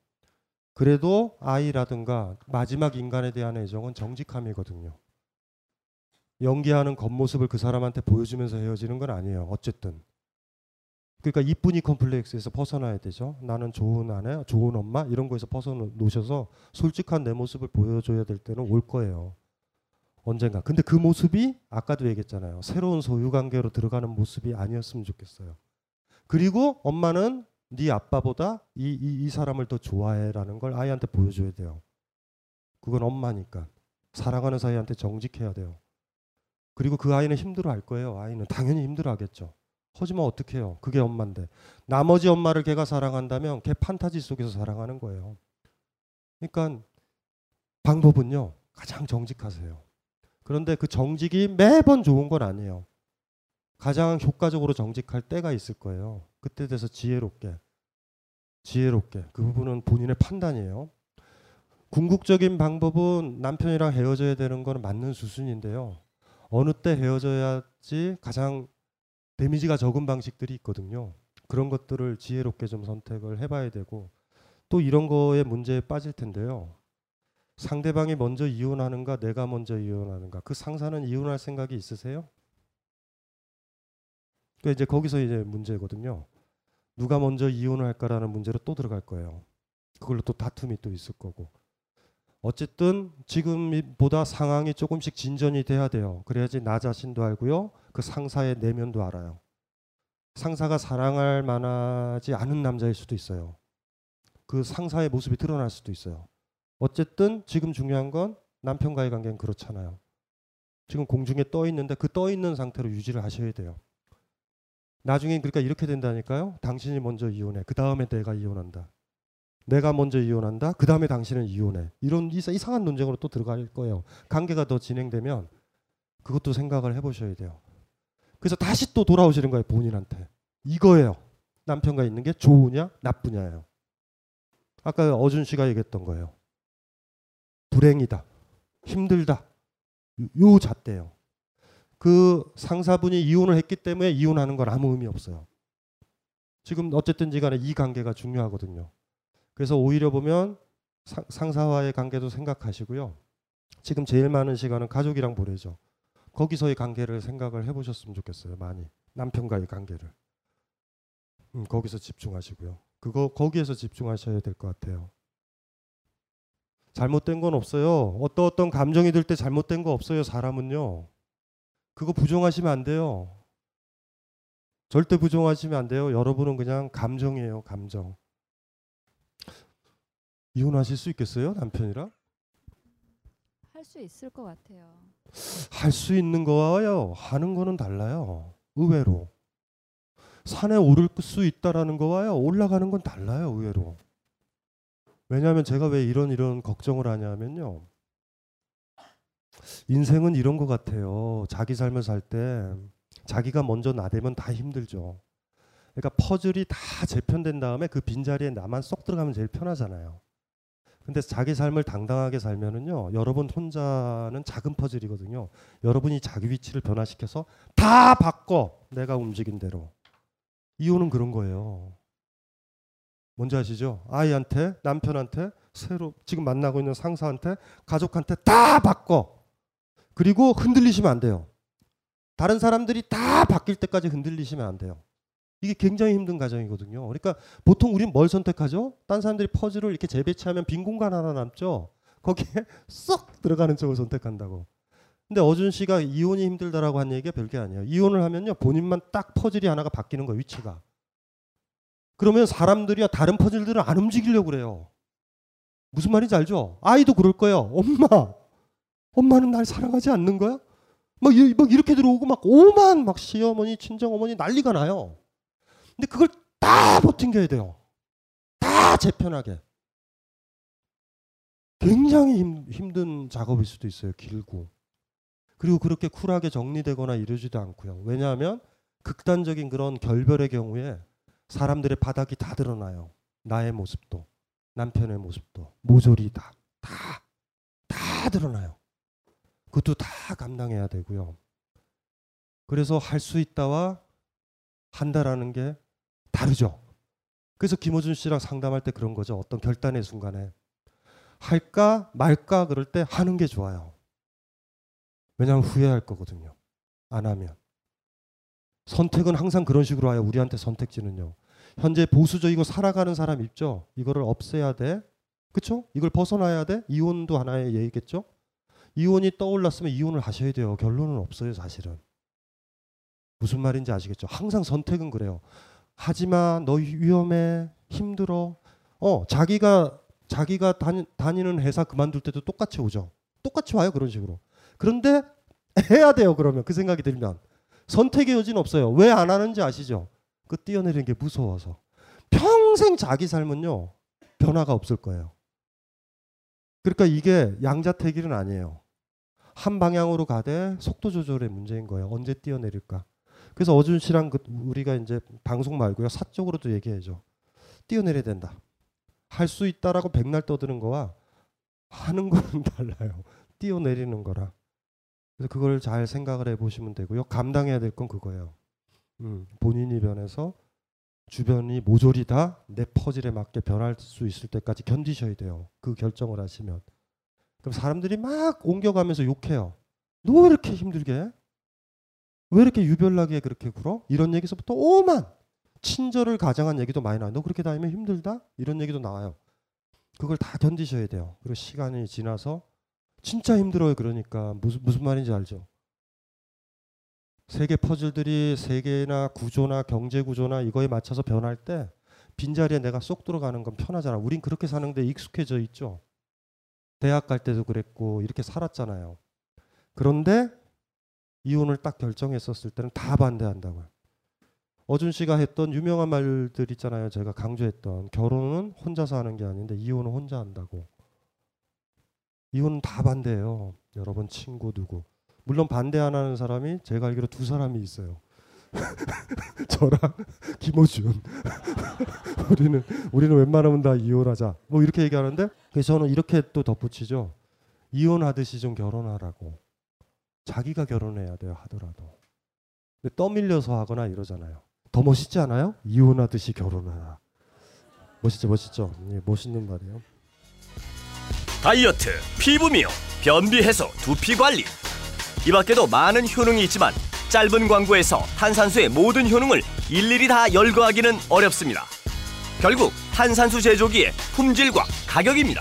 그래도 아이라든가 마지막 인간에 대한 애정은 정직함이거든요. 연기하는 겉모습을 그 사람한테 보여주면서 헤어지는 건 아니에요. 어쨌든. 그러니까 이쁜이 컴플렉스에서 벗어나야 되죠. 나는 좋은 아내, 좋은 엄마 이런 거에서 벗어놓으셔서 솔직한 내 모습을 보여줘야 될 때는 올 거예요. 언젠가. 근데 그 모습이 아까도 얘기했잖아요. 새로운 소유 관계로 들어가는 모습이 아니었으면 좋겠어요. 그리고 엄마는 네 아빠보다 이, 이, 이 사람을 더 좋아해라는 걸 아이한테 보여줘야 돼요. 그건 엄마니까. 사랑하는 사이한테 정직해야 돼요. 그리고 그 아이는 힘들어 할 거예요. 아이는 당연히 힘들어 하겠죠. 하지만 어떻게 해요? 그게 엄마인데. 나머지 엄마를 걔가 사랑한다면 걔 판타지 속에서 사랑하는 거예요. 그러니까 방법은요. 가장 정직하세요. 그런데 그 정직이 매번 좋은 건 아니에요. 가장 효과적으로 정직할 때가 있을 거예요. 그때 돼서 지혜롭게. 지혜롭게. 그 부분은 본인의 판단이에요. 궁극적인 방법은 남편이랑 헤어져야 되는 건 맞는 수순인데요. 어느 때 헤어져야지 가장 데미지가 적은 방식들이 있거든요. 그런 것들을 지혜롭게 좀 선택을 해봐야 되고 또 이런 거에 문제에 빠질 텐데요. 상대방이 먼저 이혼하는가 내가 먼저 이혼하는가 그 상사는 이혼할 생각이 있으세요? 그 이제 거기서 이제 문제거든요. 누가 먼저 이혼을 할까라는 문제로 또 들어갈 거예요. 그걸로 또 다툼이 또 있을 거고. 어쨌든 지금보다 상황이 조금씩 진전이 돼야 돼요. 그래야지 나 자신도 알고요. 그 상사의 내면도 알아요. 상사가 사랑할 만하지 않은 남자일 수도 있어요. 그 상사의 모습이 드러날 수도 있어요. 어쨌든 지금 중요한 건 남편과의 관계는 그렇잖아요. 지금 공중에 떠 있는데 그 떠 있는 상태로 유지를 하셔야 돼요. 나중에 그러니까 이렇게 된다니까요. 당신이 먼저 이혼해. 그 다음에 내가 이혼한다. 내가 먼저 이혼한다. 그 다음에 당신은 이혼해. 이런 이상한 논쟁으로 또 들어갈 거예요. 관계가 더 진행되면 그것도 생각을 해보셔야 돼요. 그래서 다시 또 돌아오시는 거예요. 본인한테. 이거예요. 남편과 있는 게 좋으냐 나쁘냐예요. 아까 어준 씨가 얘기했던 거예요. 불행이다. 힘들다. 요 잣대요. 그 상사분이 이혼을 했기 때문에 이혼하는 건 아무 의미 없어요. 지금 어쨌든지 간에 이 관계가 중요하거든요. 그래서 오히려 보면 상사와의 관계도 생각하시고요. 지금 제일 많은 시간은 가족이랑 보내죠. 거기서의 관계를 생각을 해보셨으면 좋겠어요. 많이 남편과의 관계를 음, 거기서 집중하시고요. 그거 거기에서 집중하셔야 될 것 같아요. 잘못된 건 없어요. 어떤 어떤 감정이 들 때 잘못된 거 없어요. 사람은요. 그거 부정하시면 안 돼요. 절대 부정하시면 안 돼요. 여러분은 그냥 감정이에요. 감정. 이혼하실 수 있겠어요? 남편이랑? 할 수 있을 것 같아요. 할 수 있는 거와요. 하는 거는 달라요. 의외로. 산에 오를 수 있다라는 거와요. 올라가는 건 달라요. 의외로. 왜냐하면 제가 왜 이런 이런 걱정을 하냐면요. 인생은 이런 것 같아요. 자기 삶을 살 때 자기가 먼저 나대면 다 힘들죠. 그러니까 퍼즐이 다 재편된 다음에 그 빈자리에 나만 쏙 들어가면 제일 편하잖아요. 근데 자기 삶을 당당하게 살면은요. 여러분 혼자는 작은 퍼즐이거든요. 여러분이 자기 위치를 변화시켜서 다 바꿔. 내가 움직인 대로. 이혼은 그런 거예요. 뭔지 아시죠? 아이한테, 남편한테, 새로 지금 만나고 있는 상사한테, 가족한테 다 바꿔. 그리고 흔들리시면 안 돼요. 다른 사람들이 다 바뀔 때까지 흔들리시면 안 돼요. 이게 굉장히 힘든 과정이거든요. 그러니까 보통 우린 뭘 선택하죠? 딴 사람들이 퍼즐을 이렇게 재배치하면 빈 공간 하나 남죠. 거기에 쏙 들어가는 쪽을 선택한다고. 근데 어준 씨가 이혼이 힘들다라고 한 얘기가 별게 아니에요. 이혼을 하면요 본인만 딱 퍼즐이 하나가 바뀌는 거예요 위치가. 그러면 사람들이 다른 퍼즐들은 안 움직이려고 그래요. 무슨 말인지 알죠? 아이도 그럴 거예요. 엄마, 엄마는 날 사랑하지 않는 거야? 막, 막 이렇게 들어오고 막 오만 막 시어머니, 친정 어머니 난리가 나요. 근데 그걸 다 버팅겨야 돼요. 다 재편하게. 굉장히 힘, 힘든 작업일 수도 있어요. 길고. 그리고 그렇게 쿨하게 정리되거나 이러지도 않고요. 왜냐하면 극단적인 그런 결별의 경우에 사람들의 바닥이 다 드러나요. 나의 모습도, 남편의 모습도, 모조리 다, 다, 다 드러나요. 그것도 다 감당해야 되고요. 그래서 할 수 있다와 한다라는 게 다르죠. 그래서 김호준 씨랑 상담할 때 그런 거죠. 어떤 결단의 순간에 할까 말까 그럴 때 하는 게 좋아요. 왜냐하면 후회할 거거든요. 안 하면. 선택은 항상 그런 식으로 와요. 우리한테 선택지는요. 현재 보수적이고 살아가는 사람 있죠. 이거를 없애야 돼. 그쵸? 이걸 벗어나야 돼. 이혼도 하나의 예겠죠. 이혼이 떠올랐으면 이혼을 하셔야 돼요. 결론은 없어요, 사실은. 무슨 말인지 아시겠죠? 항상 선택은 그래요. 하지마, 너 위험해, 힘들어. 어, 자기가 자기가 다니, 다니는 회사 그만둘 때도 똑같이 오죠. 똑같이 와요, 그런 식으로. 그런데 해야 돼요, 그러면 그 생각이 들면 선택의 여지는 없어요. 왜 안 하는지 아시죠? 그 뛰어내리는 게 무서워서. 평생 자기 삶은요 변화가 없을 거예요. 그러니까 이게 양자택일은 아니에요. 한 방향으로 가되 속도 조절의 문제인 거예요. 언제 뛰어내릴까? 그래서 어준 씨랑 그 우리가 이제 방송 말고요 사적으로도 얘기해줘. 뛰어내려야 된다. 할 수 있다라고 백날 떠드는 거와 하는 거는 달라요. 뛰어내리는 거라. 그래서 그걸 잘 생각을 해보시면 되고요. 감당해야 될 건 그거예요. 음, 본인이 변해서 주변이 모조리 다 내 퍼즐에 맞게 변할 수 있을 때까지 견디셔야 돼요. 그 결정을 하시면. 그럼 사람들이 막 옮겨가면서 욕해요. 너 왜 이렇게 힘들게 해? 왜 이렇게 유별나게 그렇게 굴어? 이런 얘기서부터 오만 친절을 가장한 얘기도 많이 나와요. 너 그렇게 다니면 힘들다? 이런 얘기도 나와요. 그걸 다 견디셔야 돼요. 그리고 시간이 지나서 진짜 힘들어요. 그러니까 무슨 무슨 말인지 알죠? 세계 퍼즐들이 세계나 구조나 경제 구조나 이거에 맞춰서 변할 때 빈자리에 내가 쏙 들어가는 건 편하잖아. 우린 그렇게 사는데 익숙해져 있죠. 대학 갈 때도 그랬고 이렇게 살았잖아요. 그런데 이혼을 딱 결정했었을 때는 다 반대한다고요. 어준 씨가 했던 유명한 말들 있잖아요. 제가 강조했던 결혼은 혼자서 하는 게 아닌데 이혼은 혼자 한다고. 이혼은 다 반대예요. 여러분 친구 누구. 물론 반대 안 하는 사람이 제가 알기로 두 사람이 있어요. 저랑 김호준. 우리는 우리는 웬만하면 다 이혼하자. 뭐 이렇게 얘기하는데 그래서 저는 이렇게 또 덧붙이죠. 이혼하듯이 좀 결혼하라고. 자기가 결혼해야 돼요 하더라도. 근데 떠밀려서 하거나 이러잖아요. 더 멋있지 않아요? 이혼하듯이 결혼하라. 멋있죠, 멋있죠. 예, 멋있는 말이에요. 다이어트, 피부 미용, 변비 해소, 두피 관리. 이 밖에도 많은 효능이 있지만 짧은 광고에서 탄산수의 모든 효능을 일일이 다 열거하기는 어렵습니다. 결국 탄산수 제조기의 품질과 가격입니다.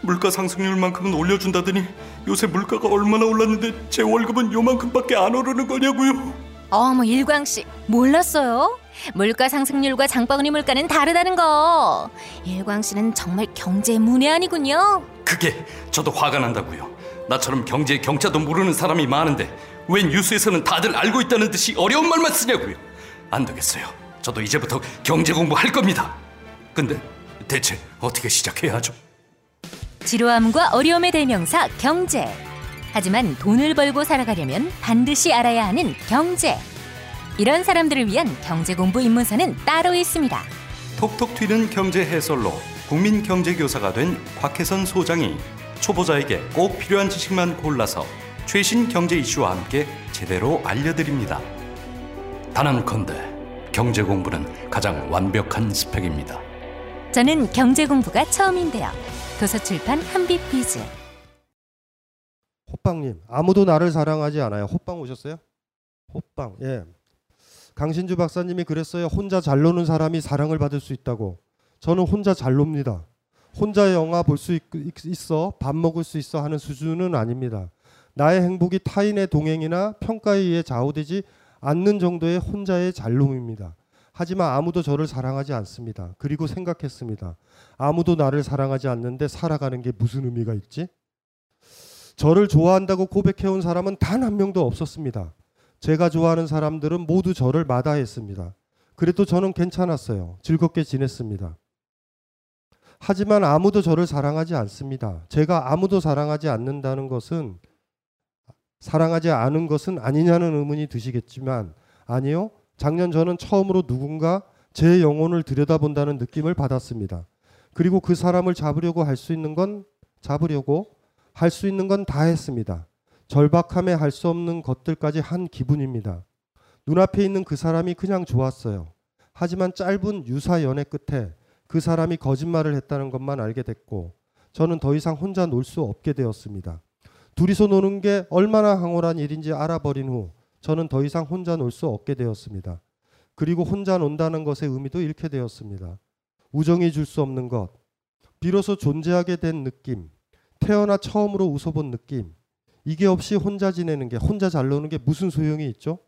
물가 상승률만큼은 올려준다더니 요새 물가가 얼마나 올랐는데 제 월급은 요만큼밖에 안 오르는 거냐고요. 어머 일광 씨 몰랐어요? 물가 상승률과 장바구니 물가는 다르다는 거. 일광 씨는 정말 경제 문외한이군요. 그게 저도 화가 난다고요. 나처럼 경제 경자도 모르는 사람이 많은데 왜 뉴스에서는 다들 알고 있다는 듯이 어려운 말만 쓰냐고요. 안 되겠어요. 저도 이제부터 경제 공부할 겁니다. 근데 대체 어떻게 시작해야 하죠? 지루함과 어려움의 대명사 경제. 하지만 돈을 벌고 살아가려면 반드시 알아야 하는 경제. 이런 사람들을 위한 경제 공부 입문서는 따로 있습니다. 톡톡 튀는 경제 해설로 국민 경제 교사가 된 곽혜선 소장이 초보자에게 꼭 필요한 지식만 골라서 최신 경제 이슈와 함께 제대로 알려드립니다. 단언컨대 경제 공부는 가장 완벽한 스펙입니다. 저는 경제 공부가 처음인데요. 도서출판 한빛비즈. 호빵님 아무도 나를 사랑하지 않아요. 호빵 오셨어요? 호빵 예. 강신주 박사님이 그랬어요. 혼자 잘 노는 사람이 사랑을 받을 수 있다고. 저는 혼자 잘 놉니다. 혼자 영화 볼 수 있어 밥 먹을 수 있어 하는 수준은 아닙니다. 나의 행복이 타인의 동행이나 평가에 의해 좌우되지 않는 정도의 혼자의 잘놈입니다. 하지만 아무도 저를 사랑하지 않습니다. 그리고 생각했습니다. 아무도 나를 사랑하지 않는데 살아가는 게 무슨 의미가 있지? 저를 좋아한다고 고백해온 사람은 단 한 명도 없었습니다. 제가 좋아하는 사람들은 모두 저를 마다했습니다. 그래도 저는 괜찮았어요. 즐겁게 지냈습니다. 하지만 아무도 저를 사랑하지 않습니다. 제가 아무도 사랑하지 않는다는 것은 사랑하지 않은 것은 아니냐는 의문이 드시겠지만 아니요. 작년 저는 처음으로 누군가 제 영혼을 들여다본다는 느낌을 받았습니다. 그리고 그 사람을 잡으려고 할 수 있는 건 잡으려고 할 수 있는 건 다 했습니다. 절박함에 할 수 없는 것들까지 한 기분입니다. 눈앞에 있는 그 사람이 그냥 좋았어요. 하지만 짧은 유사 연애 끝에 그 사람이 거짓말을 했다는 것만 알게 됐고 저는 더 이상 혼자 놀 수 없게 되었습니다. 둘이서 노는 게 얼마나 황홀한 일인지 알아버린 후 저는 더 이상 혼자 놀 수 없게 되었습니다. 그리고 혼자 논다는 것의 의미도 잃게 되었습니다. 우정이 줄 수 없는 것, 비로소 존재하게 된 느낌, 태어나 처음으로 웃어본 느낌, 이게 없이 혼자 지내는 게, 혼자 잘 노는 게 무슨 소용이 있죠?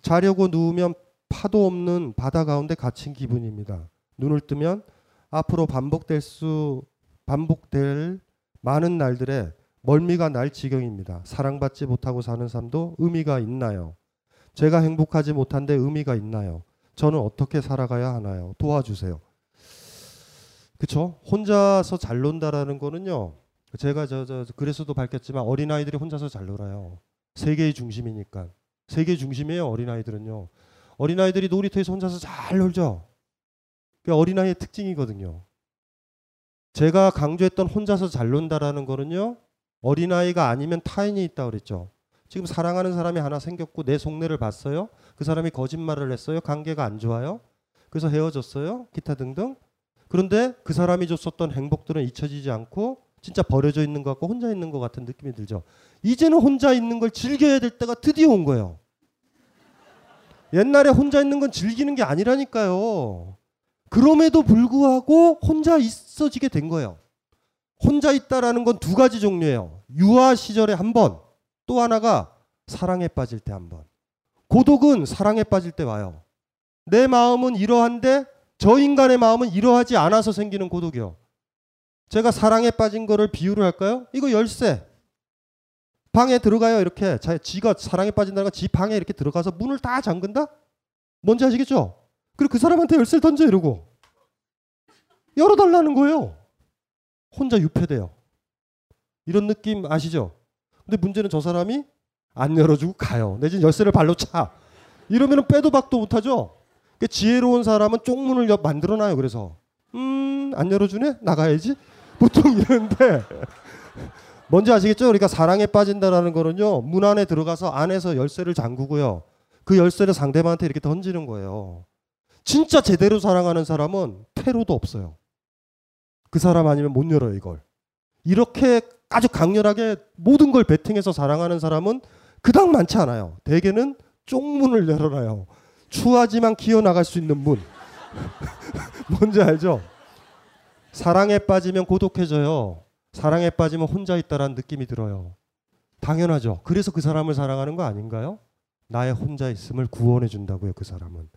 자려고 누우면 파도 없는 바다 가운데 갇힌 기분입니다. 눈을 뜨면 앞으로 반복될 수, 반복될 많은 날들에 멀미가 날 지경입니다. 사랑받지 못하고 사는 삶도 의미가 있나요? 제가 행복하지 못한데 의미가 있나요? 저는 어떻게 살아가야 하나요? 도와주세요. 그쵸? 혼자서 잘 논다라는 거는요. 제가 저, 저 그래서도 밝혔지만 어린아이들이 혼자서 잘 놀아요. 세계의 중심이니까. 세계 중심이에요, 어린아이들은요. 어린아이들이 놀이터에서 혼자서 잘 놀죠. 그게 어린아이의 특징이거든요. 제가 강조했던 혼자서 잘 논다라는 거는요. 어린아이가 아니면 타인이 있다 그랬죠. 지금 사랑하는 사람이 하나 생겼고 내 속내를 봤어요. 그 사람이 거짓말을 했어요. 관계가 안 좋아요. 그래서 헤어졌어요. 기타 등등. 그런데 그 사람이 줬었던 행복들은 잊혀지지 않고 진짜 버려져 있는 것 같고 혼자 있는 것 같은 느낌이 들죠. 이제는 혼자 있는 걸 즐겨야 될 때가 드디어 온 거예요. 옛날에 혼자 있는 건 즐기는 게 아니라니까요. 그럼에도 불구하고 혼자 있어지게 된 거예요. 혼자 있다라는 건 두 가지 종류예요. 유아 시절에 한 번, 또 하나가 사랑에 빠질 때 한 번. 고독은 사랑에 빠질 때 와요. 내 마음은 이러한데 저 인간의 마음은 이러하지 않아서 생기는 고독이요. 제가 사랑에 빠진 거를 비유를 할까요? 이거 열쇠. 방에 들어가요. 이렇게 지가 사랑에 빠진다는 건 지 방에 이렇게 들어가서 문을 다 잠근다? 뭔지 아시겠죠? 그리고 그 사람한테 열쇠를 던져 이러고 열어달라는 거예요. 혼자 유폐돼요. 이런 느낌 아시죠? 근데 문제는 저 사람이 안 열어주고 가요. 내지 열쇠를 발로 차. 이러면 빼도 박도 못하죠? 그러니까 지혜로운 사람은 쪽문을 만들어놔요. 그래서 음, 안 열어주네? 나가야지. 보통 이러는데 뭔지 아시겠죠? 그러니까 사랑에 빠진다라는 거는요. 문 안에 들어가서 안에서 열쇠를 잠그고요. 그 열쇠를 상대방한테 이렇게 던지는 거예요. 진짜 제대로 사랑하는 사람은 퇴로도 없어요. 그 사람 아니면 못 열어요, 이걸. 이렇게 아주 강렬하게 모든 걸 베팅해서 사랑하는 사람은 그닥 많지 않아요. 대개는 쪽문을 열어놔요. 추하지만 기어 나갈 수 있는 문. 뭔지 알죠? 사랑에 빠지면 고독해져요. 사랑에 빠지면 혼자 있다라는 느낌이 들어요. 당연하죠. 그래서 그 사람을 사랑하는 거 아닌가요? 나의 혼자 있음을 구원해 준다고요, 그 사람은.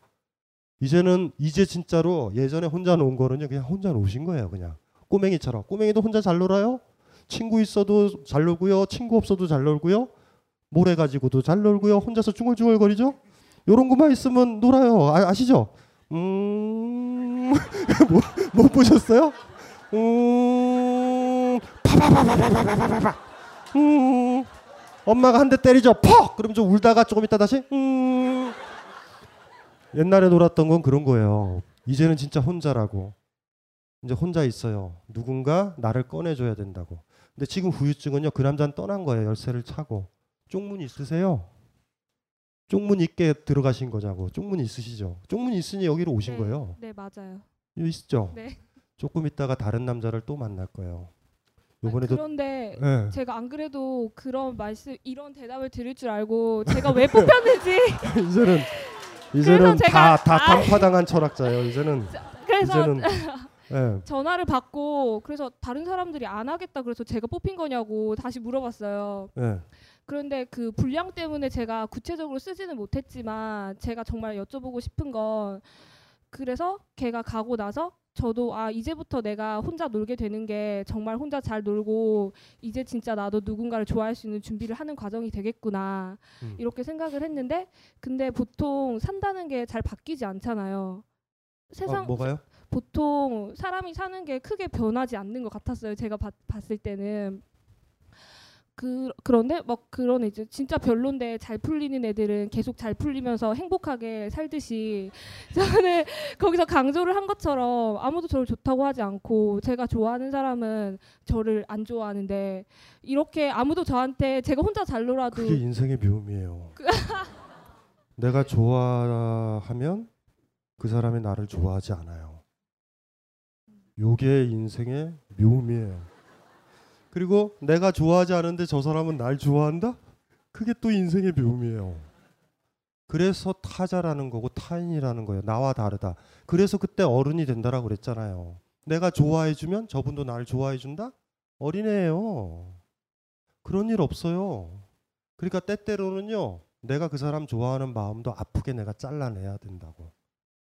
이제는 이제 진짜로 예전에 혼자 논 거는요, 그냥 혼자 노신 거예요, 그냥. 꼬맹이처럼. 꼬맹이도 혼자 잘 놀아요? 친구 있어도 잘 놀고요. 친구 없어도 잘 놀고요. 모래 가지고도 잘 놀고요. 혼자서 중얼중얼거리죠? 요런 것만 있으면 놀아요. 아, 시죠 음, 못, 못 보셨어요? 음, 파파파파파파파파파. 음, 엄마가 한 대 때리죠. 퍽! 그럼 좀 울다가 조금 있다 다시, 음. 옛날에 놀았던 건 그런 거예요. 이제는 진짜 혼자라고. 이제 혼자 있어요. 누군가 나를 꺼내줘야 된다고. 근데 지금 후유증은요, 그 남자는 떠난 거예요. 열쇠를 차고. 쪽문 있으세요? 쪽문 있게 들어가신 거냐고. 쪽문 있으시죠? 쪽문 있으니 여기로 오신 네, 거예요. 네 맞아요. 있죠? 네. 조금 있다가 다른 남자를 또 만날 거예요. 요번에도 그런데 네. 제가 안 그래도 그런 말씀 이런 대답을 드릴 줄 알고 제가 왜 뽑혔는지 이제는 이제는 다다 아. 간파당한 철학자예요. 이제는 그래서 이제는 예. 전화를 받고 그래서 다른 사람들이 안 하겠다 그래서 제가 뽑힌 거냐고 다시 물어봤어요. 예. 그런데 그 분량 때문에 제가 구체적으로 쓰지는 못했지만 제가 정말 여쭤보고 싶은 건 그래서 걔가 가고 나서 저도 아 이제부터 내가 혼자 놀게 되는 게 정말 혼자 잘 놀고 이제 진짜 나도 누군가를 좋아할 수 있는 준비를 하는 과정이 되겠구나 음. 이렇게 생각을 했는데 근데 보통 산다는 게 잘 바뀌지 않잖아요. 세상 어, 뭐가요? 보통 사람이 사는 게 크게 변하지 않는 것 같았어요. 제가 봤, 봤을 때는. 그 그런데 막 그런 이제 진짜 별론데 잘 풀리는 애들은 계속 잘 풀리면서 행복하게 살듯이 저는 거기서 강조를 한 것처럼 아무도 저를 좋다고 하지 않고 제가 좋아하는 사람은 저를 안 좋아하는데 이렇게 아무도 저한테 제가 혼자 잘 놀아도 그게 인생의 묘미예요. 내가 좋아하면 그 사람이 나를 좋아하지 않아요. 요게 인생의 묘미예요. 그리고 내가 좋아하지 않은데 저 사람은 날 좋아한다? 그게 또 인생의 묘미예요. 그래서 타자라는 거고 타인이라는 거예요. 나와 다르다. 그래서 그때 어른이 된다라고 그랬잖아요. 내가 좋아해 주면 저분도 나를 좋아해 준다? 어린애예요. 그런 일 없어요. 그러니까 때때로는요. 내가 그 사람 좋아하는 마음도 아프게 내가 잘라내야 된다고.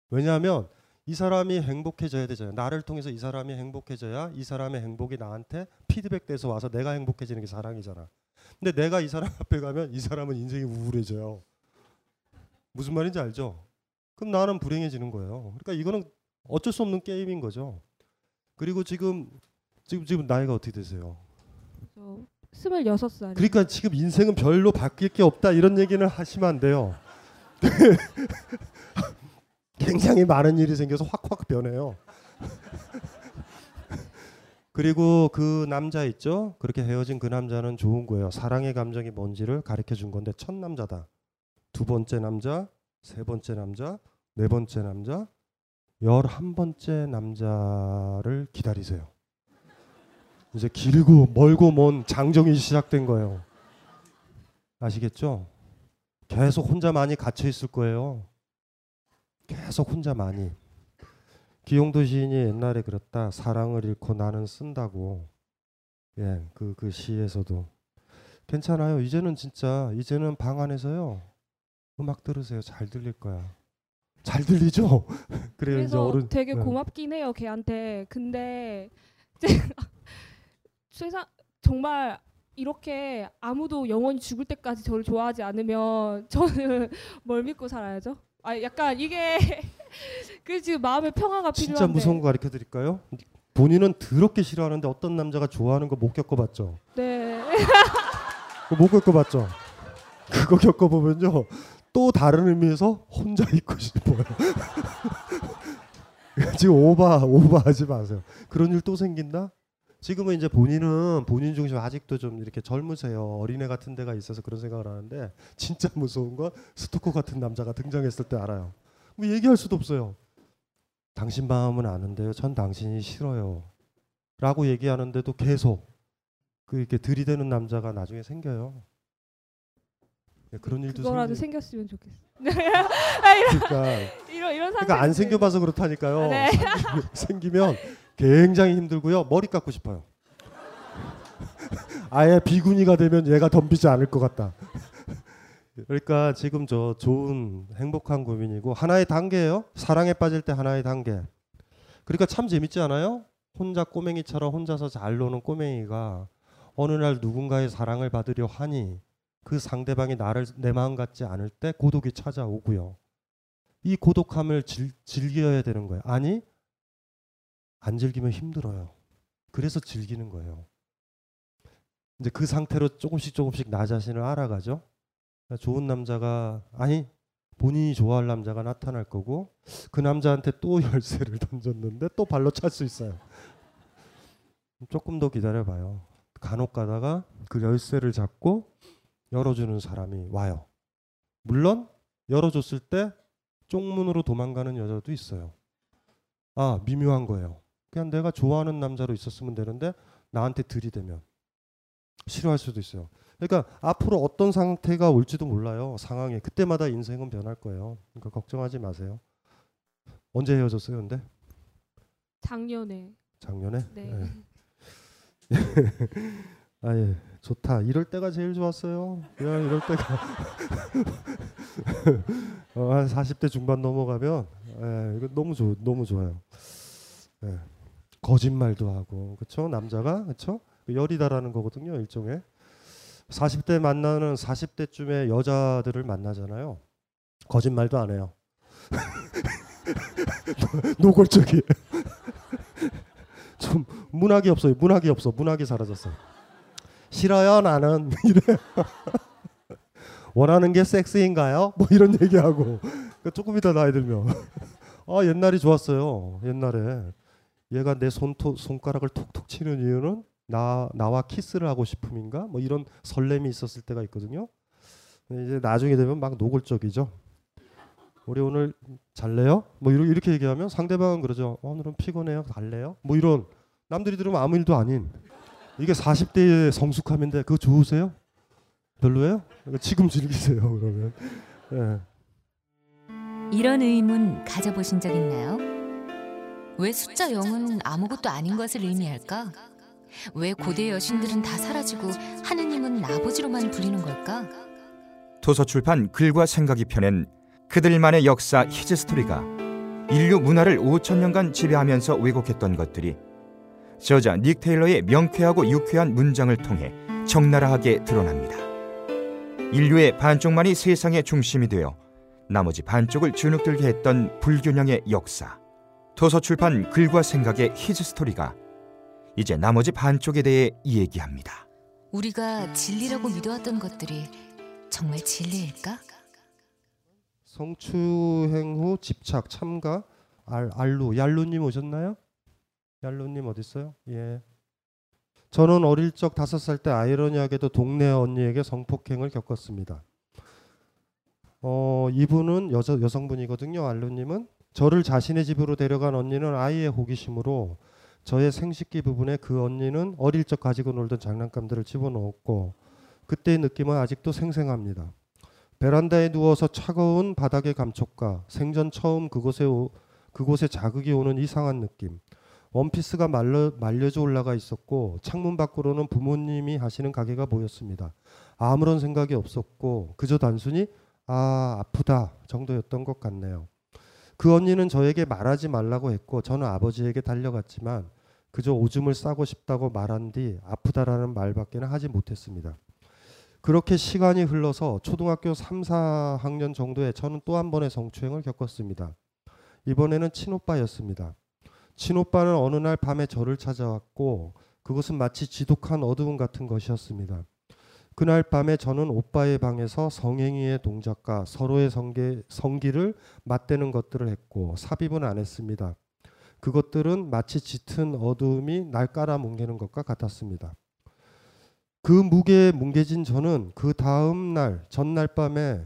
왜냐하면 이 사람이 행복해져야 되잖아요. 나를 통해서 이 사람이 행복해져야 이 사람의 행복이 나한테 피드백돼서 와서 내가 행복해지는 게 사랑이잖아. 근데 내가 이 사람 앞에 가면 이 사람은 인생이 우울해져요. 무슨 말인지 알죠? 그럼 나는 불행해지는 거예요. 그러니까 이거는 어쩔 수 없는 게임인 거죠. 그리고 지금 지금 지금 나이가 어떻게 되세요? 저 스물여섯 살. 그러니까 지금 인생은 별로 바뀔 게 없다 이런 얘기는 하시면 안 돼요. 굉장히 많은 일이 생겨서 확확 변해요. 그리고 그 남자 있죠? 그렇게 헤어진 그 남자는 좋은 거예요. 사랑의 감정이 뭔지를 가르쳐 준 건데 첫 남자다. 두 번째 남자, 세 번째 남자, 네 번째 남자, 열한 번째 남자를 기다리세요. 이제 길고 멀고 먼 장정이 시작된 거예요. 아시겠죠? 계속 혼자 많이 갇혀 있을 거예요. 계속 혼자 많이. 기용도 시인이 옛날에 그랬다. 사랑을 잃고 나는 쓴다고. 예, 그, 그 시에서도. 괜찮아요. 이제는 진짜, 이제는 방 안에서요. 음악 들으세요. 잘 들릴 거야. 잘 들리죠? 그래요, 이제 어른. 되게 네. 고맙긴 해요 걔한테 근데 세상 정말 이렇게 아무도 영원히 죽을 때까지 저를 좋아하지 않으면 저는 뭘 믿고 살아야죠? 아 약간 이게 그 지금 마음의 평화가 필요한데 진짜 무서운 거 가르쳐 드릴까요? 본인은 더럽게 싫어하는데 어떤 남자가 좋아하는 거 못 겪어봤죠? 네 못 겪어봤죠? 그거 겪어보면요 또 다른 의미에서 혼자 있고 싶어요. 지금 오바 오바하지 마세요. 그런 일 또 생긴다? 지금은 이제 본인은 본인 중심 아직도 좀 이렇게 젊으세요. 어린애 같은 데가 있어서 그런 생각을 하는데 진짜 무서운 건 스토커 같은 남자가 등장했을 때 알아요. 뭐 얘기할 수도 없어요. 당신 마음은 아는데요. 전 당신이 싫어요. 라고 얘기하는데도 계속 그 이렇게 들이대는 남자가 나중에 생겨요. 네, 그런 일도 그거라도 생기- 생겼으면 좋겠어. 아, 그러니까 이런 이런 그러니까 안 생겨봐서 그렇다니까요. 네. 생기면 굉장히 힘들고요. 머리 깎고 싶어요. 아예 비구니가 되면 얘가 덤비지 않을 것 같다. 그러니까 지금 저 좋은 행복한 고민이고 하나의 단계예요. 사랑에 빠질 때 하나의 단계. 그러니까 참 재밌지 않아요? 혼자 꼬맹이처럼 혼자서 잘 노는 꼬맹이가 어느 날 누군가의 사랑을 받으려 하니 그 상대방이 나를 내 마음 같지 않을 때 고독이 찾아오고요. 이 고독함을 즐, 즐겨야 되는 거예요. 아니 안 즐기면 힘들어요. 그래서 즐기는 거예요. 이제 그 상태로 조금씩 조금씩 나 자신을 알아가죠. 좋은 남자가 아니 본인이 좋아할 남자가 나타날 거고 그 남자한테 또 열쇠를 던졌는데 또 발로 찰 수 있어요. 조금 더 기다려봐요. 간혹 가다가 그 열쇠를 잡고 열어주는 사람이 와요. 물론 열어줬을 때 쪽문으로 도망가는 여자도 있어요. 아 미묘한 거예요. 그냥 내가 좋아하는 남자로 있었으면 되는데 나한테 들이대면 싫어할 수도 있어요. 그러니까 앞으로 어떤 상태가 올지도 몰라요. 상황에 그때마다 인생은 변할 거예요. 그러니까 걱정하지 마세요. 언제 헤어졌어요, 근데? 작년에. 작년에? 네. 네. 아 예, 좋다. 이럴 때가 제일 좋았어요. 야, 이럴 때가 어, 한 40대 중반 넘어가면 예, 이거 너무 좋 너무 좋아요. 예. 거짓말도 하고 그렇죠 남자가 그렇죠 열이다라는 거거든요 일종의. 40대 만나는 40대쯤에 여자들을 만나잖아요. 거짓말도 안 해요. 노골적이에요. 좀 문학이 없어요. 문학이 없어. 문학이 사라졌어. 싫어요 나는. 이래 원하는 게 섹스인가요? 뭐 이런 얘기하고. 조금 이따 나이 들면. 아 옛날이 좋았어요 옛날에 얘가 내 손토, 손가락을 톡톡 치는 이유는 나 나와 키스를 하고 싶음인가 뭐 이런 설렘이 있었을 때가 있거든요. 이제 나중에 되면 막 노골적이죠. 우리 오늘 잘래요? 뭐 이렇게 얘기하면 상대방은 그러죠. 어, 오늘은 피곤해요. 잘래요? 뭐 이런 남들이 들으면 아무 일도 아닌 이게 40대의 성숙함인데 그거 좋으세요? 별로예요? 그러니까 지금 즐기세요 그러면. 네. 이런 의문 가져보신 적 있나요? 왜 숫자 0은 아무것도 아닌 것을 의미할까? 왜 고대 여신들은 다 사라지고 하느님은 아버지로만 불리는 걸까? 도서출판 글과 생각이 펴낸 그들만의 역사 히즈 스토리가 인류 문화를 5천 년간 지배하면서 왜곡했던 것들이 저자 닉 테일러의 명쾌하고 유쾌한 문장을 통해 적나라하게 드러납니다. 인류의 반쪽만이 세상의 중심이 되어 나머지 반쪽을 주눅들게 했던 불균형의 역사. 도서출판 글과 생각의 히즈스토리가 이제 나머지 반쪽에 대해 이야기합니다. 우리가 진리라고 믿어왔던 것들이 정말 진리일까? 성추행 후 집착 참가 알, 알루 얄루님 오셨나요? 얄루님 어디 있어요? 예. 저는 어릴 적 다섯 살 때 아이러니하게도 동네 언니에게 성폭행을 겪었습니다. 어, 이분은 여자 여성분이거든요. 알루님은 저를 자신의 집으로 데려간 언니는 아이의 호기심으로 저의 생식기 부분에 그 언니는 어릴 적 가지고 놀던 장난감들을 집어넣었고 그때의 느낌은 아직도 생생합니다. 베란다에 누워서 차가운 바닥의 감촉과 생전 처음 그곳에 오, 그곳에 자극이 오는 이상한 느낌. 원피스가 말려, 말려져 올라가 있었고 창문 밖으로는 부모님이 하시는 가게가 보였습니다. 아무런 생각이 없었고 그저 단순히 아 아프다 정도였던 것 같네요. 그 언니는 저에게 말하지 말라고 했고 저는 아버지에게 달려갔지만 그저 오줌을 싸고 싶다고 말한 뒤 아프다라는 말밖에는 하지 못했습니다. 그렇게 시간이 흘러서 초등학교 3, 4학년 정도에 저는 또 한 번의 성추행을 겪었습니다. 이번에는 친오빠였습니다. 친오빠는 어느 날 밤에 저를 찾아왔고 그것은 마치 지독한 어두움 같은 것이었습니다. 그날 밤에 저는 오빠의 방에서 성행위의 동작과 서로의 성계, 성기를 맞대는 것들을 했고 삽입은 안 했습니다. 그것들은 마치 짙은 어두움이 날 깔아뭉개는 것과 같았습니다. 그 무게에 뭉개진 저는 그 다음 날 전날 밤에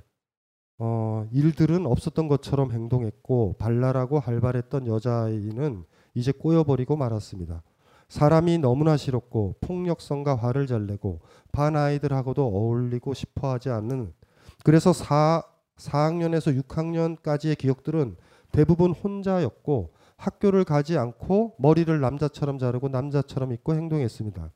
어, 일들은 없었던 것처럼 행동했고 발랄하고 활발했던 여자아이는 이제 꼬여버리고 말았습니다. 사람이 너무나 싫었고 폭력성과 화를 잘 내고 반 아이들하고도 어울리고 싶어 하지 않는 그래서 4, 4학년에서 6학년까지의 기억들은 대부분 혼자였고 학교를 가지 않고 머리를 남자처럼 자르고 남자처럼 입고 행동했습니다.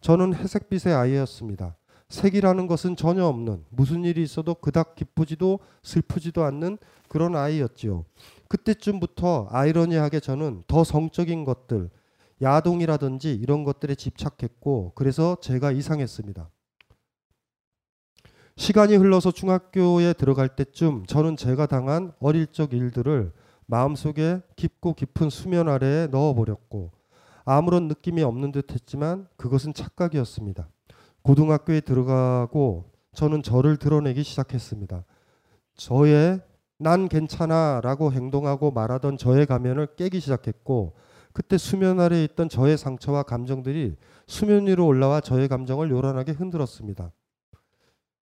저는 회색빛의 아이였습니다. 색이라는 것은 전혀 없는 무슨 일이 있어도 그닥 기쁘지도 슬프지도 않는 그런 아이였지요. 그때쯤부터 아이러니하게 저는 더 성적인 것들, 야동이라든지 이런 것들에 집착했고 그래서 제가 이상했습니다. 시간이 흘러서 중학교에 들어갈 때쯤 저는 제가 당한 어릴 적 일들을 마음속에 깊고 깊은 수면 아래에 넣어버렸고 아무런 느낌이 없는 듯 했지만 그것은 착각이었습니다. 고등학교에 들어가고 저는 저를 드러내기 시작했습니다. 저의 난 괜찮아 라고 행동하고 말하던 저의 가면을 깨기 시작했고 그때 수면 아래에 있던 저의 상처와 감정들이 수면 위로 올라와 저의 감정을 요란하게 흔들었습니다.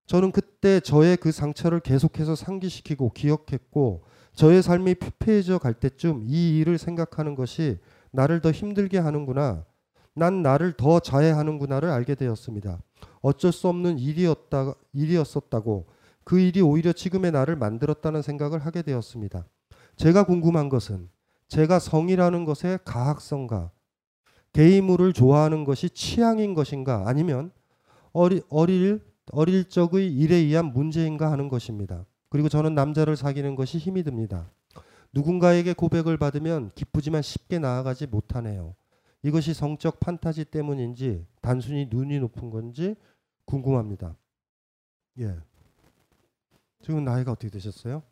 저는 그때 저의 그 상처를 계속해서 상기시키고 기억했고 저의 삶이 피폐해져 갈 때쯤 이 일을 생각하는 것이 나를 더 힘들게 하는구나. 난 나를 더 자해하는구나를 알게 되었습니다. 어쩔 수 없는 일이었다, 일이었었다고 그 일이 오히려 지금의 나를 만들었다는 생각을 하게 되었습니다. 제가 궁금한 것은 제가 성이라는 것의 가학성과 게이물을 좋아하는 것이 취향인 것인가 아니면 어리, 어릴 어릴 적의 일에 의한 문제인가 하는 것입니다. 그리고 저는 남자를 사귀는 것이 힘이 듭니다. 누군가에게 고백을 받으면 기쁘지만 쉽게 나아가지 못하네요. 이것이 성적 판타지 때문인지 단순히 눈이 높은 건지 궁금합니다. 예. 지금 나이가 어떻게 되셨어요?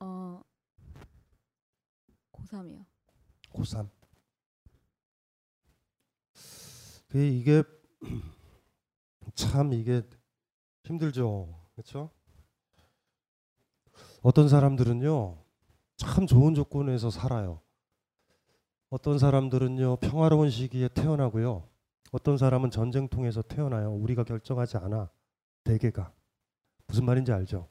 어 고3이요. 고3. 그 이게 참 이게 힘들죠. 그렇죠? 어떤 사람들은요. 참 좋은 조건에서 살아요. 어떤 사람들은요. 평화로운 시기에 태어나고요. 어떤 사람은 전쟁통에서 태어나요. 우리가 결정하지 않아. 대개가. 무슨 말인지 알죠?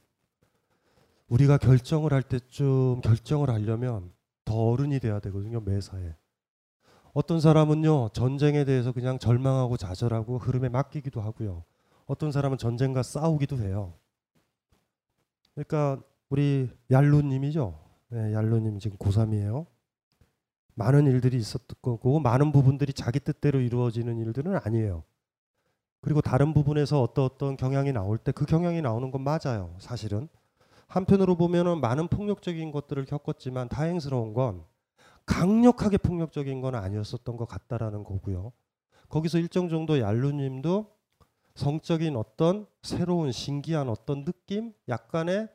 우리가 결정을 할 때쯤 결정을 하려면 더 어른이 돼야 되거든요. 매사에. 어떤 사람은요. 전쟁에 대해서 그냥 절망하고 좌절하고 흐름에 맡기기도 하고요. 어떤 사람은 전쟁과 싸우기도 해요. 그러니까 우리 얄루님이죠. 네, 얄루님 지금 고3이에요. 많은 일들이 있었던 거고 많은 부분들이 자기 뜻대로 이루어지는 일들은 아니에요. 그리고 다른 부분에서 어떤 어떤 경향이 나올 때 그 경향이 나오는 건 맞아요. 사실은 한편으로 보면은 많은 폭력적인 것들을 겪었지만 다행스러운 건 강력하게 폭력적인 건 아니었었던 것 같다라는 거고요. 거기서 일정 정도 얄루님도 성적인 어떤 새로운 신기한 어떤 느낌, 약간의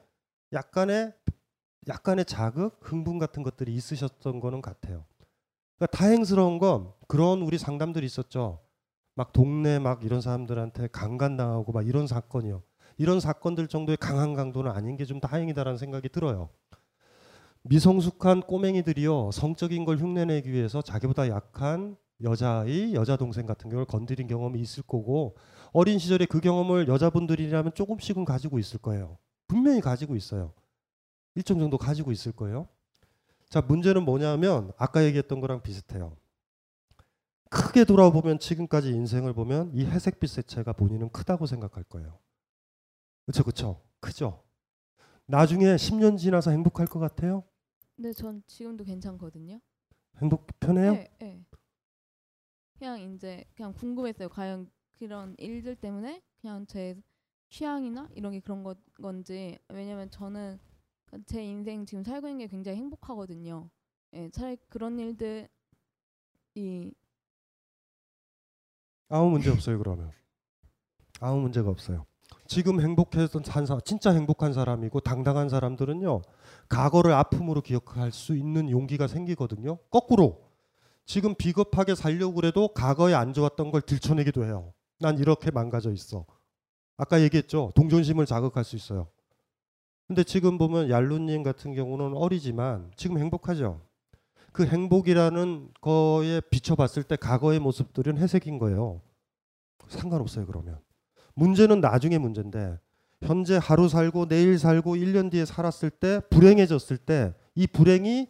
약간의 약간의 자극, 흥분 같은 것들이 있으셨던 거는 같아요. 그러니까 다행스러운 건 그런 우리 상담들이 있었죠. 막 동네 막 이런 사람들한테 강간당하고 막 이런 사건이요. 이런 사건들 정도의 강한 강도는 아닌 게 좀 다행이다라는 생각이 들어요. 미성숙한 꼬맹이들이요 성적인 걸 흉내내기 위해서 자기보다 약한 여자의 여자 동생 같은 경우를 건드린 경험이 있을 거고 어린 시절에 그 경험을 여자분들이라면 조금씩은 가지고 있을 거예요. 분명히 가지고 있어요. 일정 정도 가지고 있을 거예요. 자, 문제는 뭐냐면 아까 얘기했던 거랑 비슷해요. 크게 돌아보면 지금까지 인생을 보면 이 회색빛 색채가 본인은 크다고 생각할 거예요. 그렇죠, 그렇죠, 크죠. 나중에 10년 지나서 행복할 것 같아요? 네, 전 지금도 괜찮거든요. 행복 편해요? 네, 네. 그냥 이제 그냥 궁금했어요. 과연 그런 일들 때문에 그냥 제 취향이나 이런 게 그런 것 건지 왜냐면 저는 제 인생 지금 살고 있는 게 굉장히 행복하거든요. 예, 차라리 그런 일들이 아무 문제 없어요 그러면 아무 문제가 없어요. 지금 행복했던 한 사, 진짜 행복한 사람이고 당당한 사람들은요 과거를 아픔으로 기억할 수 있는 용기가 생기거든요. 거꾸로 지금 비겁하게 살려고 그래도 과거에 안 좋았던 걸 들춰내기도 해요. 난 이렇게 망가져 있어. 아까 얘기했죠. 동존심을 자극할 수 있어요. 근데 지금 보면 얄루님 같은 경우는 어리지만 지금 행복하죠. 그 행복이라는 거에 비춰봤을 때 과거의 모습들은 회색인 거예요. 상관없어요 그러면. 문제는 나중에 문제인데 현재 하루 살고 내일 살고 1년 뒤에 살았을 때 불행해졌을 때 이 불행이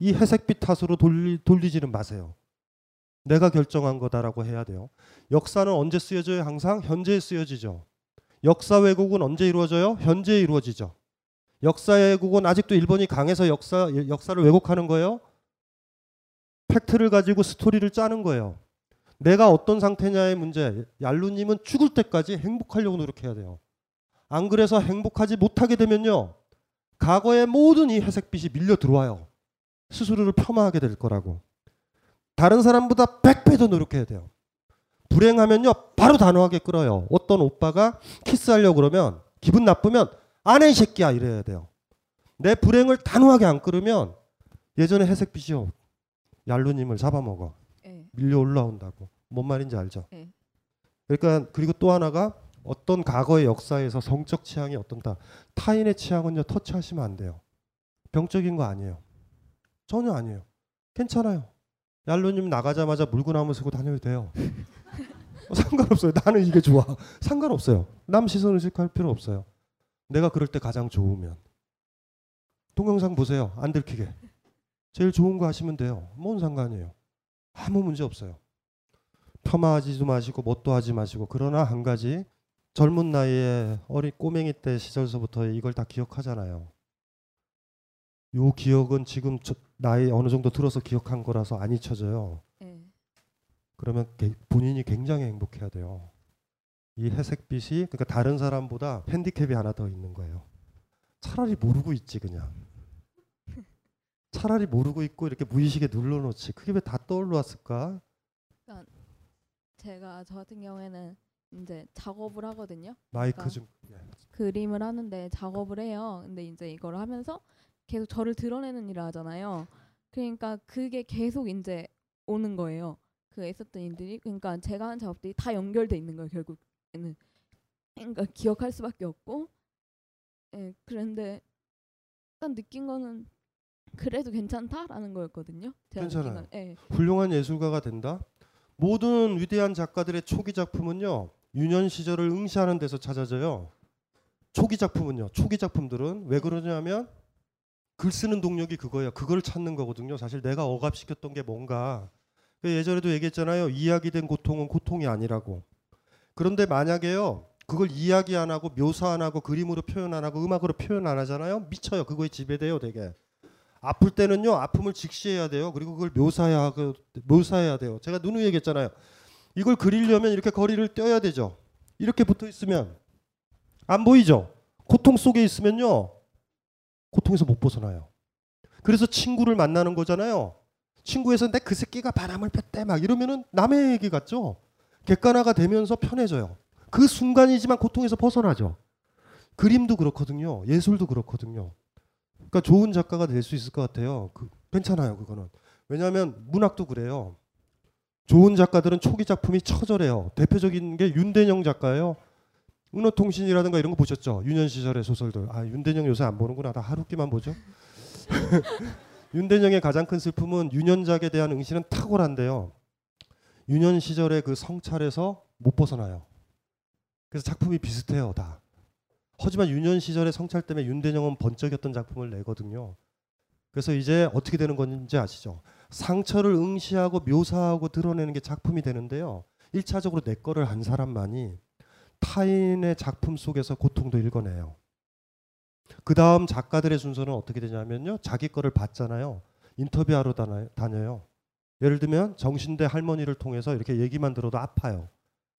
이 회색빛 탓으로 돌리, 돌리지는 마세요. 내가 결정한 거다라고 해야 돼요. 역사는 언제 쓰여져요? 항상 현재에 쓰여지죠. 역사 왜곡은 언제 이루어져요? 현재에 이루어지죠. 역사 왜곡은 아직도 일본이 강해서 역사 역사를 왜곡하는 거예요. 팩트를 가지고 스토리를 짜는 거예요. 내가 어떤 상태냐의 문제. 얄루님은 죽을 때까지 행복하려고 노력해야 돼요. 안 그래서 행복하지 못하게 되면요. 과거의 모든 이 회색빛이 밀려 들어와요. 스스로를 폄하하게 될 거라고. 다른 사람보다 100배 더 노력해야 돼요. 불행하면요. 바로 단호하게 끌어요. 어떤 오빠가 키스하려고 그러면 기분 나쁘면 이 새끼야 이래야 돼요. 내 불행을 단호하게 안 끌으면 예전에 회색빛이요. 얄루님을 잡아먹어. 예. 밀려 올라온다고. 뭔 말인지 알죠? 예. 그러니까 그리고 또 하나가 어떤 과거의 역사에서 성적 취향이 어떤다. 타인의 취향은요 터치하시면 안 돼요. 병적인 거 아니에요. 전혀 아니에요. 괜찮아요. 얄루님 나가자마자 물구나무 쓰고 다녀도 돼요. 상관없어요. 나는 이게 좋아. 상관없어요. 남 시선 의식할 필요 없어요. 내가 그럴 때 가장 좋으면. 동영상 보세요. 안 들키게. 제일 좋은 거 하시면 돼요. 뭔 상관이에요. 아무 문제 없어요. 폄하하지도 마시고 뭣도 하지 마시고 그러나 한 가지 젊은 나이에 어린 꼬맹이 때 시절서부터 이걸 다 기억하잖아요. 요 기억은 지금 저, 나이 어느 정도 들어서 기억한 거라서 안 잊혀져요. 예. 그러면 게- 본인이 굉장히 행복해야 돼요. 이 회색빛이 그러니까 다른 사람보다 핸디캡이 하나 더 있는 거예요. 차라리 모르고 있지 그냥. 차라리 모르고 있고 이렇게 무의식에 눌러놓지. 그게 왜 다 떠올랐을까? 그러니까 제가 저 같은 경우에는 이제 작업을 하거든요. 마이크 그러니까 좀. 예. 그림을 하는데 작업을 해요. 근데 이제 이걸 하면서 계속 저를 드러내는 일을 하잖아요. 그러니까 그게 계속 이제 오는 거예요. 그 있었던 일들이 그러니까 제가 한 작업들이 다 연결돼 있는 거예요. 결국에는 그러니까 기억할 수밖에 없고 예 그런데 약간 느낀 거는 그래도 괜찮다라는 거였거든요. 괜찮아요. 건. 예. 훌륭한 예술가가 된다. 모든 위대한 작가들의 초기 작품은요 유년 시절을 응시하는 데서 찾아져요. 초기 작품은요. 초기 작품들은 왜 그러냐면 글 쓰는 동력이 그거예요. 그걸 찾는 거거든요. 사실 내가 억압시켰던 게 뭔가 그 예전에도 얘기했잖아요. 이야기된 고통은 고통이 아니라고. 그런데 만약에요. 그걸 이야기 안 하고 묘사 안 하고 그림으로 표현 안 하고 음악으로 표현 안 하잖아요. 미쳐요. 그거에 지배돼요, 되게. 아플 때는요 아픔을 직시해야 돼요. 그리고 그걸 묘사해야 하고 묘사해야 돼요. 제가 누누이 얘기했잖아요. 이걸 그리려면 이렇게 거리를 떼어야 되죠. 이렇게 붙어 있으면 안 보이죠. 고통 속에 있으면요 고통에서 못 벗어나요. 그래서 친구를 만나는 거잖아요. 친구에서 내 그 새끼가 바람을 폈대 막 이러면은 남의 얘기 같죠. 객관화가 되면서 편해져요. 그 순간이지만 고통에서 벗어나죠. 그림도 그렇거든요. 예술도 그렇거든요. 그러니까 좋은 작가가 될 수 있을 것 같아요. 그, 괜찮아요, 그거는. 왜냐하면 문학도 그래요. 좋은 작가들은 초기 작품이 처절해요. 대표적인 게 윤대영 작가예요. 은어통신이라든가 이런 거 보셨죠? 유년 시절의 소설들. 아 윤대영 요새 안 보는구나. 다 하루끼만 보죠. 윤대영의 가장 큰 슬픔은 유년작에 대한 응시는 탁월한데요. 유년 시절의 그 성찰에서 못 벗어나요. 그래서 작품이 비슷해요, 다. 하지만 유년 시절의 성찰 때문에 윤대영은 번쩍였던 작품을 내거든요. 그래서 이제 어떻게 되는 건지 아시죠? 상처를 응시하고 묘사하고 드러내는 게 작품이 되는데요. 일차적으로 내 거를 한 사람만이 타인의 작품 속에서 고통도 읽어내요. 그 다음 작가들의 순서는 어떻게 되냐면요. 자기 거를 봤잖아요. 인터뷰하러 다녀- 다녀요. 예를 들면 정신대 할머니를 통해서 이렇게 얘기만 들어도 아파요.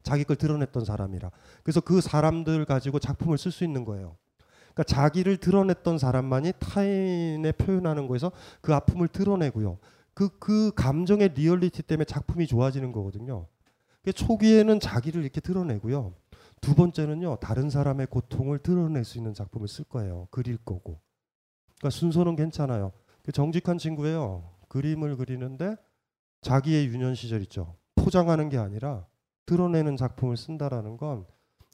자기 걸 드러냈던 사람이라. 그래서 그 사람들 가지고 작품을 쓸 수 있는 거예요. 그러니까 자기를 드러냈던 사람만이 타인에 표현하는 거에서 그 아픔을 드러내고요. 그, 그 감정의 리얼리티 때문에 작품이 좋아지는 거거든요. 그 초기에는 자기를 이렇게 드러내고요. 두 번째는요, 다른 사람의 고통을 드러낼 수 있는 작품을 쓸 거예요. 그릴 거고. 그러니까 순서는 괜찮아요. 그 정직한 친구예요. 그림을 그리는데 자기의 유년 시절 있죠. 포장하는 게 아니라 드러내는 작품을 쓴다라는 건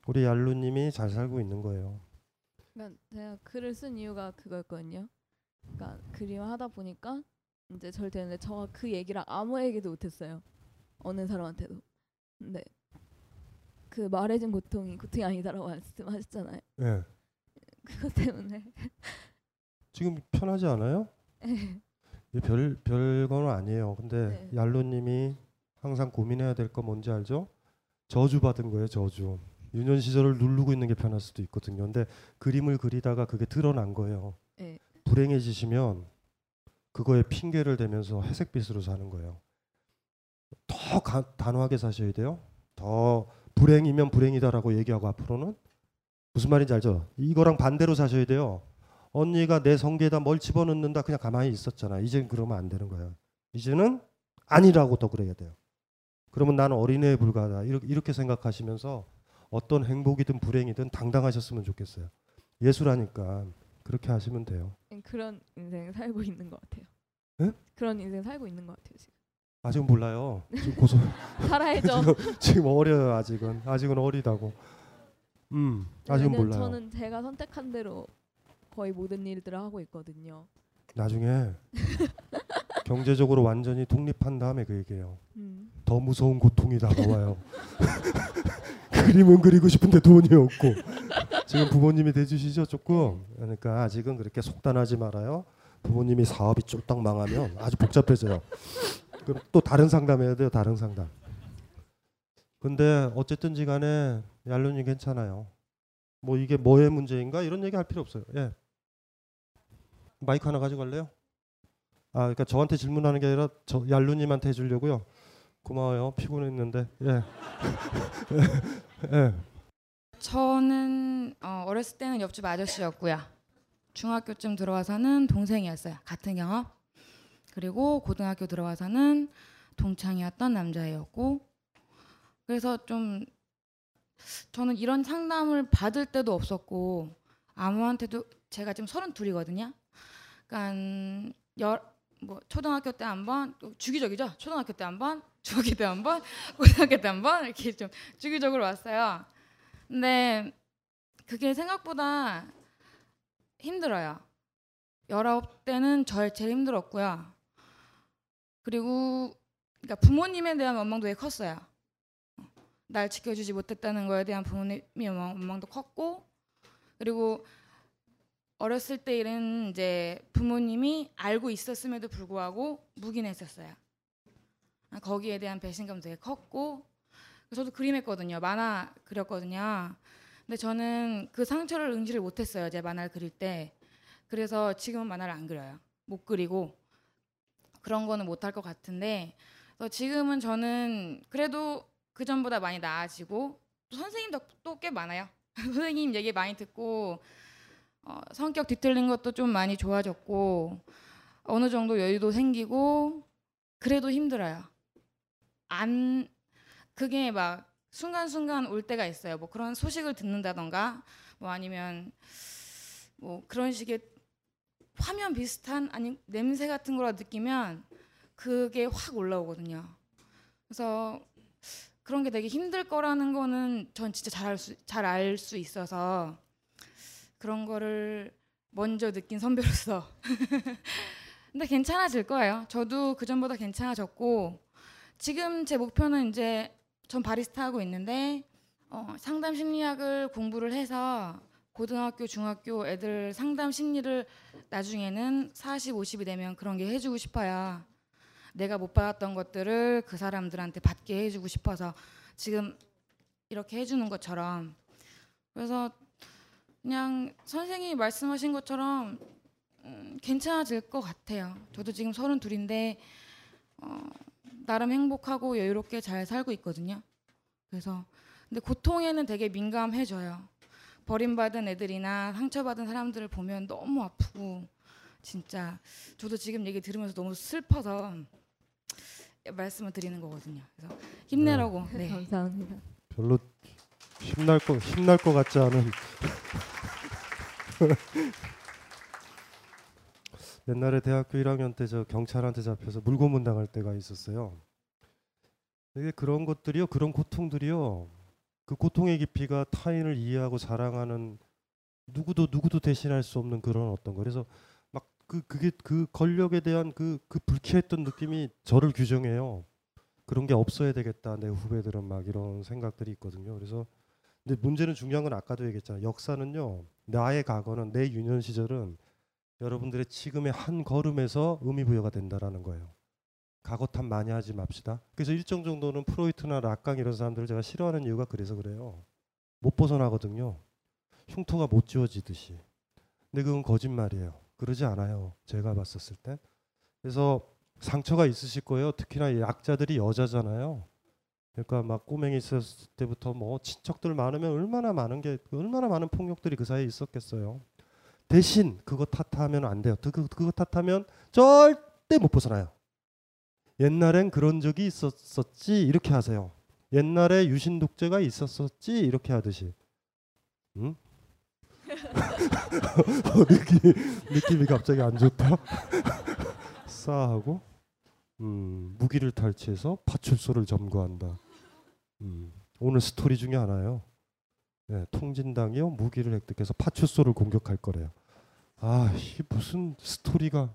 우리 얄루님이 잘 살고 있는 거예요. 그러니까 제가 글을 쓴 이유가 그거였거든요. 그러니까 그림을 하다 보니까 이제 절 되는데 저가 그 얘기를 아무에게도 못했어요. 어느 사람한테도. 근데 그 말해준 고통이 고통이 아니다라고 말씀하셨잖아요. 예. 그것 때문에 지금 편하지 않아요? 예. 이게 별 별건 아니에요. 근데 네. 얄루님이 항상 고민해야 될 거 뭔지 알죠? 저주 받은 거예요, 저주. 유년 시절을 누르고 있는 게 편할 수도 있거든요. 근데 그림을 그리다가 그게 드러난 거예요. 예. 불행해지시면 그거에 핑계를 대면서 회색빛으로 사는 거예요. 더 가, 단호하게 사셔야 돼요. 더 불행이면 불행이다라고 얘기하고 앞으로는 무슨 말인지 알죠? 이거랑 반대로 사셔야 돼요. 언니가 내 성기에다 뭘 집어넣는다 그냥 가만히 있었잖아. 이제 그러면 안 되는 거예요. 이제는 아니라고 더 그래야 돼요. 그러면 나는 어린애에 불과하다. 이렇게, 이렇게 생각하시면서 어떤 행복이든 불행이든 당당하셨으면 좋겠어요. 예술하니까 그렇게 하시면 돼요. 그런 인생 살고 있는 것 같아요. 예? 그런 인생 살고 있는 것 같아요 지금. 아직은 몰라요. 지금 고소. 살아야죠. 지금, 지금 어려요. 아직은 아직은 어리다고. 음 아직은 몰라요. 저는 제가 선택한 대로 거의 모든 일들을 하고 있거든요. 나중에 경제적으로 완전히 독립한 다음에 그 얘기해요. 음. 더 무서운 고통이 다가와요. 그림은 그리고 싶은데 돈이 없고 지금 부모님이 대주시죠 조금 그러니까 아직은 그렇게 속단하지 말아요. 부모님이 사업이 쫄딱 망하면 아주 복잡해져요. 그럼 또 다른 상담해야 돼요. 다른 상담. 근데 어쨌든지 간에 얄론이 괜찮아요. 뭐 이게 뭐의 문제인가 이런 얘기 할 필요 없어요. 예. 마이크 하나 가져갈래요? 아, 그러니까 저한테 질문하는 게 아니라 저 얄루님한테 해주려고요. 고마워요. 피곤했는데. 예. 예. 저는 어, 어렸을 때는 옆집 아저씨였고요. 중학교쯤 들어와서는 동생이었어요. 같은 경험. 그리고 고등학교 들어와서는 동창이었던 남자애였고. 그래서 좀 저는 이런 상담을 받을 때도 없었고 아무한테도 제가 지금 서른 둘이거든요. 그러니까 열 뭐 초등학교 때 한번 주기적이죠. 초등학교 때 한 번, 중학교 때 한 번, 고등학교 때 한번 이렇게 좀 주기적으로 왔어요. 근데 그게 생각보다 힘들어요. 열아홉 때는 절 제일 힘들었고요. 그리고 그러니까 부모님에 대한 원망도 되게 컸어요. 날 지켜주지 못했다는 거에 대한 부모님의 원망도 컸고 그리고 어렸을 때 일은 이제 부모님이 알고 있었음에도 불구하고 묵인했었어요. 아, 거기에 대한 배신감도 되게 컸고 저도 그림했거든요. 만화 그렸거든요. 근데 저는 그 상처를 응시를 못했어요. 제 만화를 그릴 때. 그래서 지금은 만화를 안 그려요. 못 그리고 그런 거는 못할 것 같은데 지금은 저는 그래도 그 전보다 많이 나아지고 또 선생님 덕도 꽤 많아요. 선생님 얘기 많이 듣고 어, 성격 뒤틀린 것도 좀 많이 좋아졌고 어느 정도 여유도 생기고 그래도 힘들어요. 안 그게 막 순간순간 올 때가 있어요. 뭐 그런 소식을 듣는다던가 뭐 아니면 뭐 그런 식의 화면 비슷한 아니 냄새 같은 거라 느끼면 그게 확 올라오거든요. 그래서 그런 게 되게 힘들 거라는 거는 전 진짜 잘 알수 있어서 그런 거를 먼저 느낀 선배로서 근데 괜찮아질 거예요. 저도 그 전보다 괜찮아졌고 지금 제 목표는 이제 전 바리스타 하고 있는데 어, 상담 심리학을 공부를 해서 고등학교, 중학교 애들 상담 심리를 나중에는 40, 50이 되면 그런 게 해주고 싶어요. 내가 못 받았던 것들을 그 사람들한테 받게 해주고 싶어서 지금 이렇게 해주는 것처럼 그래서 그냥 선생님이 말씀하신 것처럼 음, 괜찮아질 것 같아요. 저도 지금 서른 둘인데 어, 나름 행복하고 여유롭게 잘 살고 있거든요. 그래서 근데 고통에는 되게 민감해져요. 버림받은 애들이나 상처받은 사람들을 보면 너무 아프고 진짜 저도 지금 얘기 들으면서 너무 슬퍼서 말씀을 드리는 거거든요. 그래서 힘내라고. 네. 감사합니다. 별로 힘날 거 힘날 것 같지 않은 옛날에 대학교 1학년 때 저 경찰한테 잡혀서 물고문 당할 때가 있었어요. 이게 그런 것들이요, 그런 고통들이요. 그 고통의 깊이가 타인을 이해하고 사랑하는 누구도 누구도 대신할 수 없는 그런 어떤 거. 그래서 막 그 그게 그 권력에 대한 그그 불쾌했던 느낌이 저를 규정해요. 그런 게 없어야 되겠다. 내 후배들은 막 이런 생각들이 있거든요. 그래서 근데 문제는 중요한 건 아까도 얘기했잖아요. 역사는요. 나의 과거는 내 유년 시절은 여러분들의 지금의 한 걸음에서 의미 부여가 된다라는 거예요. 과거 탓 많이 하지 맙시다. 그래서 일정 정도는 프로이트나 락강 이런 사람들을 제가 싫어하는 이유가 그래서 그래요. 못 벗어나거든요. 흉터가 못 지워지듯이. 근데 그건 거짓말이에요. 그러지 않아요. 제가 봤었을 때. 그래서 상처가 있으실 거예요. 특히나 약자들이 여자잖아요. 그러니까 막 꼬맹이 있었을 때부터 뭐 친척들 많으면 얼마나 많은 게 얼마나 많은 폭력들이 그 사이에 있었겠어요. 대신 그거 탓하면 안 돼요. 그, 그거 탓하면 절대 못 벗어나요. 옛날엔 그런 적이 있었었지 이렇게 하세요. 옛날에 유신 독재가 있었었지 이렇게 하듯이. 응? 어, 느낌, 느낌이 갑자기 안 좋다. 싸하고 음, 무기를 탈취해서 파출소를 점거한다. 음, 오늘 스토리 중에 하나요. 네, 통진당이요 무기를 획득해서 파출소를 공격할 거래요. 아, 이 무슨 스토리가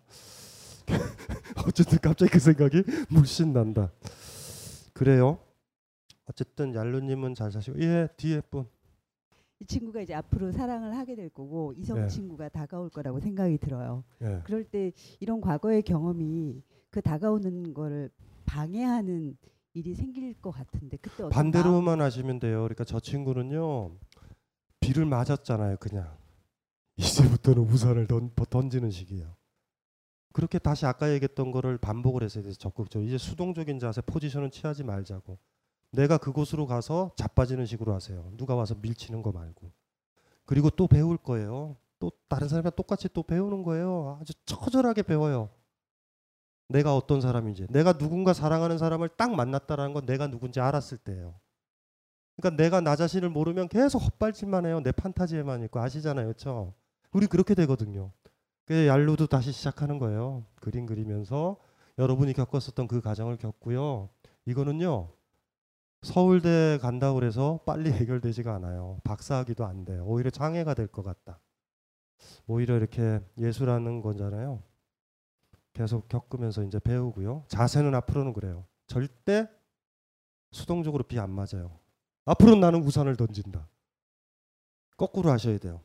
어쨌든 갑자기 그 생각이 물씬 난다. 그래요. 어쨌든 얄루님은 잘 사시고 예 뒤에 분. 이 친구가 이제 앞으로 사랑을 하게 될 거고 이성 예. 친구가 다가올 거라고 생각이 들어요. 예. 그럴 때 이런 과거의 경험이 그 다가오는 거를 방해하는 일이 생길 것 같은데 그때 반대로만 하시면 돼요. 그러니까 저 친구는요 비를 맞았잖아요. 그냥 이제부터는 우산을 던, 던지는 시기예요. 그렇게 다시 아까 얘기했던 거를 반복을 해서 이제 적극적으로 이제 수동적인 자세 포지션은 취하지 말자고. 내가 그곳으로 가서 자빠지는 식으로 하세요. 누가 와서 밀치는 거 말고. 그리고 또 배울 거예요. 또 다른 사람이랑 똑같이 또 배우는 거예요. 아주 처절하게 배워요. 내가 어떤 사람인지, 내가 누군가 사랑하는 사람을 딱 만났다라는 건 내가 누군지 알았을 때예요. 그러니까 내가 나 자신을 모르면 계속 헛발질만 해요. 내 판타지에만 있고 아시잖아요, 그렇죠? 우리 그렇게 되거든요. 그 얄루도 다시 시작하는 거예요. 그림 그리면서 여러분이 겪었었던 그 과정을 겪고요. 이거는요. 서울대 간다고 그래서 빨리 해결되지가 않아요. 박사학위도 안 돼요. 오히려 장애가 될 것 같다. 오히려 이렇게 예술하는 거잖아요. 계속 겪으면서 이제 배우고요. 자세는 앞으로는 그래요. 절대 수동적으로 비 안 맞아요. 앞으로는 나는 우산을 던진다. 거꾸로 하셔야 돼요.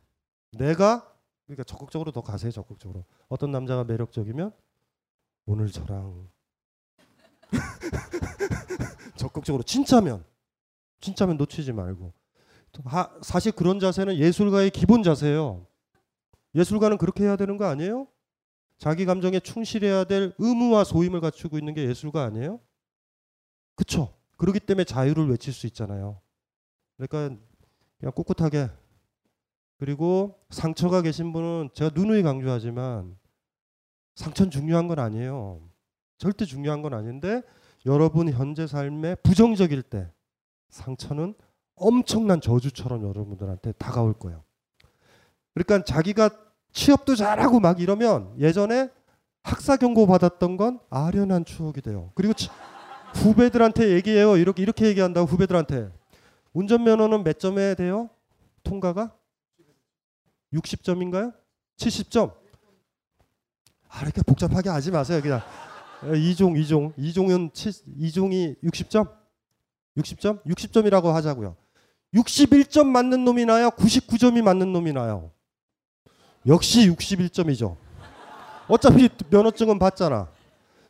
내가 그러니까 적극적으로 더 가세요. 적극적으로. 어떤 남자가 매력적이면 오늘 저랑 적극적으로 진짜면 진짜면 놓치지 말고 또 하- 사실 그런 자세는 예술가의 기본 자세예요. 예술가는 그렇게 해야 되는 거 아니에요? 자기 감정에 충실해야 될 의무와 소임을 갖추고 있는 게 예술가 아니에요? 그쵸? 그렇기 때문에 자유를 외칠 수 있잖아요. 그러니까 그냥 꿋꿋하게 그리고 상처가 계신 분은 제가 누누이 강조하지만 상처는 중요한 건 아니에요. 절대 중요한 건 아닌데 여러분 현재 삶에 부정적일 때 상처는 엄청난 저주처럼 여러분들한테 다가올 거예요. 그러니까 자기가 취업도 잘하고 막 이러면 예전에 학사 경고 받았던 건 아련한 추억이 돼요. 그리고 치- 후배들한테 얘기해요. 이렇게 이렇게 얘기한다고 후배들한테 운전면허는 몇 점에 돼요? 통과가 60점인가요? 70점. 아, 이렇게 복잡하게 하지 마세요. 그냥 에, 이종 이종 이종은 7, 이종이 60점? 60점? 60점이라고 하자고요. 61점 맞는 놈이 나요? 99점이 맞는 놈이 나요? 역시 61점이죠. 어차피 면허증은 받잖아.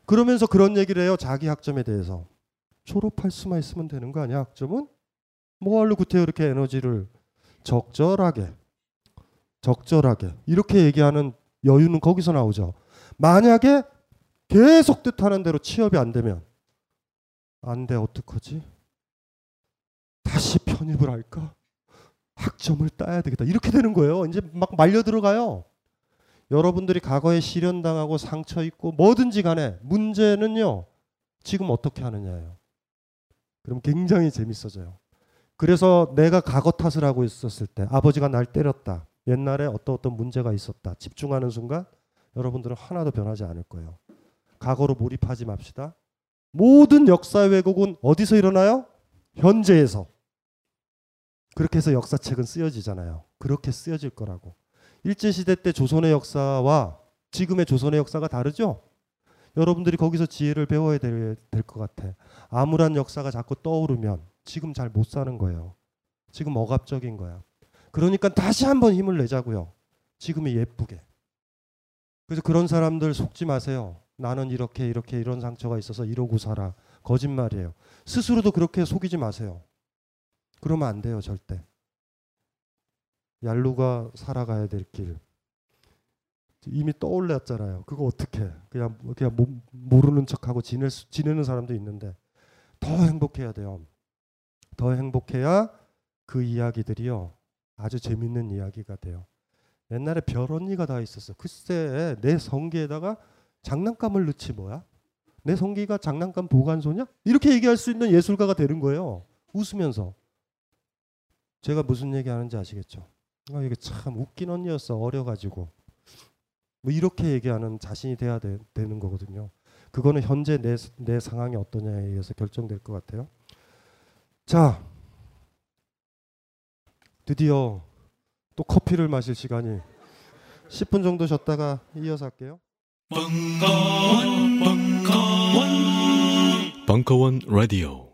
그러면서 그런 얘기를 해요. 자기 학점에 대해서. 졸업할 수만 있으면 되는 거 아니야? 학점은? 뭐하러 그때 그렇게 에너지를 적절하게 적절하게 이렇게 얘기하는 여유는 거기서 나오죠. 만약에 계속 뜻하는 대로 취업이 안 되면 안 돼 어떡하지? 다시 편입을 할까? 학점을 따야 되겠다. 이렇게 되는 거예요. 이제 막 말려 들어가요. 여러분들이 과거에 실현당하고 상처 있고 뭐든지 간에 문제는요. 지금 어떻게 하느냐예요. 그럼 굉장히 재밌어져요. 그래서 내가 과거 탓을 하고 있었을 때 아버지가 날 때렸다. 옛날에 어떤 어떤 문제가 있었다. 집중하는 순간 여러분들은 하나도 변하지 않을 거예요. 과거로 몰입하지 맙시다. 모든 역사 왜곡은 어디서 일어나요? 현재에서. 그렇게 해서 역사책은 쓰여지잖아요. 그렇게 쓰여질 거라고. 일제시대 때 조선의 역사와 지금의 조선의 역사가 다르죠? 여러분들이 거기서 지혜를 배워야 될 것 같아. 암울한 역사가 자꾸 떠오르면 지금 잘 못 사는 거예요. 지금 억압적인 거야. 그러니까 다시 한번 힘을 내자고요. 지금이 예쁘게. 그래서 그런 사람들 속지 마세요. 나는 이렇게 이렇게 이런 상처가 있어서 이러고 살아. 거짓말이에요. 스스로도 그렇게 속이지 마세요. 그러면 안 돼요, 절대. 얄루가 살아가야 될 길. 이미 떠올랐잖아요. 그거 어떻게 그냥 그냥 모, 모르는 척하고 지낼 수, 지내는 사람도 있는데 더 행복해야 돼요. 더 행복해야 그 이야기들이요 아주 재밌는 이야기가 돼요. 옛날에 별 언니가 다 있었어. 글쎄 내 성기에다가 장난감을 넣지 뭐야? 내 성기가 장난감 보관소냐? 이렇게 얘기할 수 있는 예술가가 되는 거예요. 웃으면서. 제가 무슨 얘기 하는지 아시겠죠? 아, 이게 참 웃긴 언니였어. 어려가지고. 뭐 이렇게 얘기하는 자신이 돼야 되, 는 거거든요. 그거는 현재 내, 내 상황이 어떠냐에 의해서 결정될 것 같아요. 자, 드디어 또 커피를 마실 시간이 10분 정도 쉬었다가 이어서 할게요. 벙커원, 벙커원, 벙커원 라디오.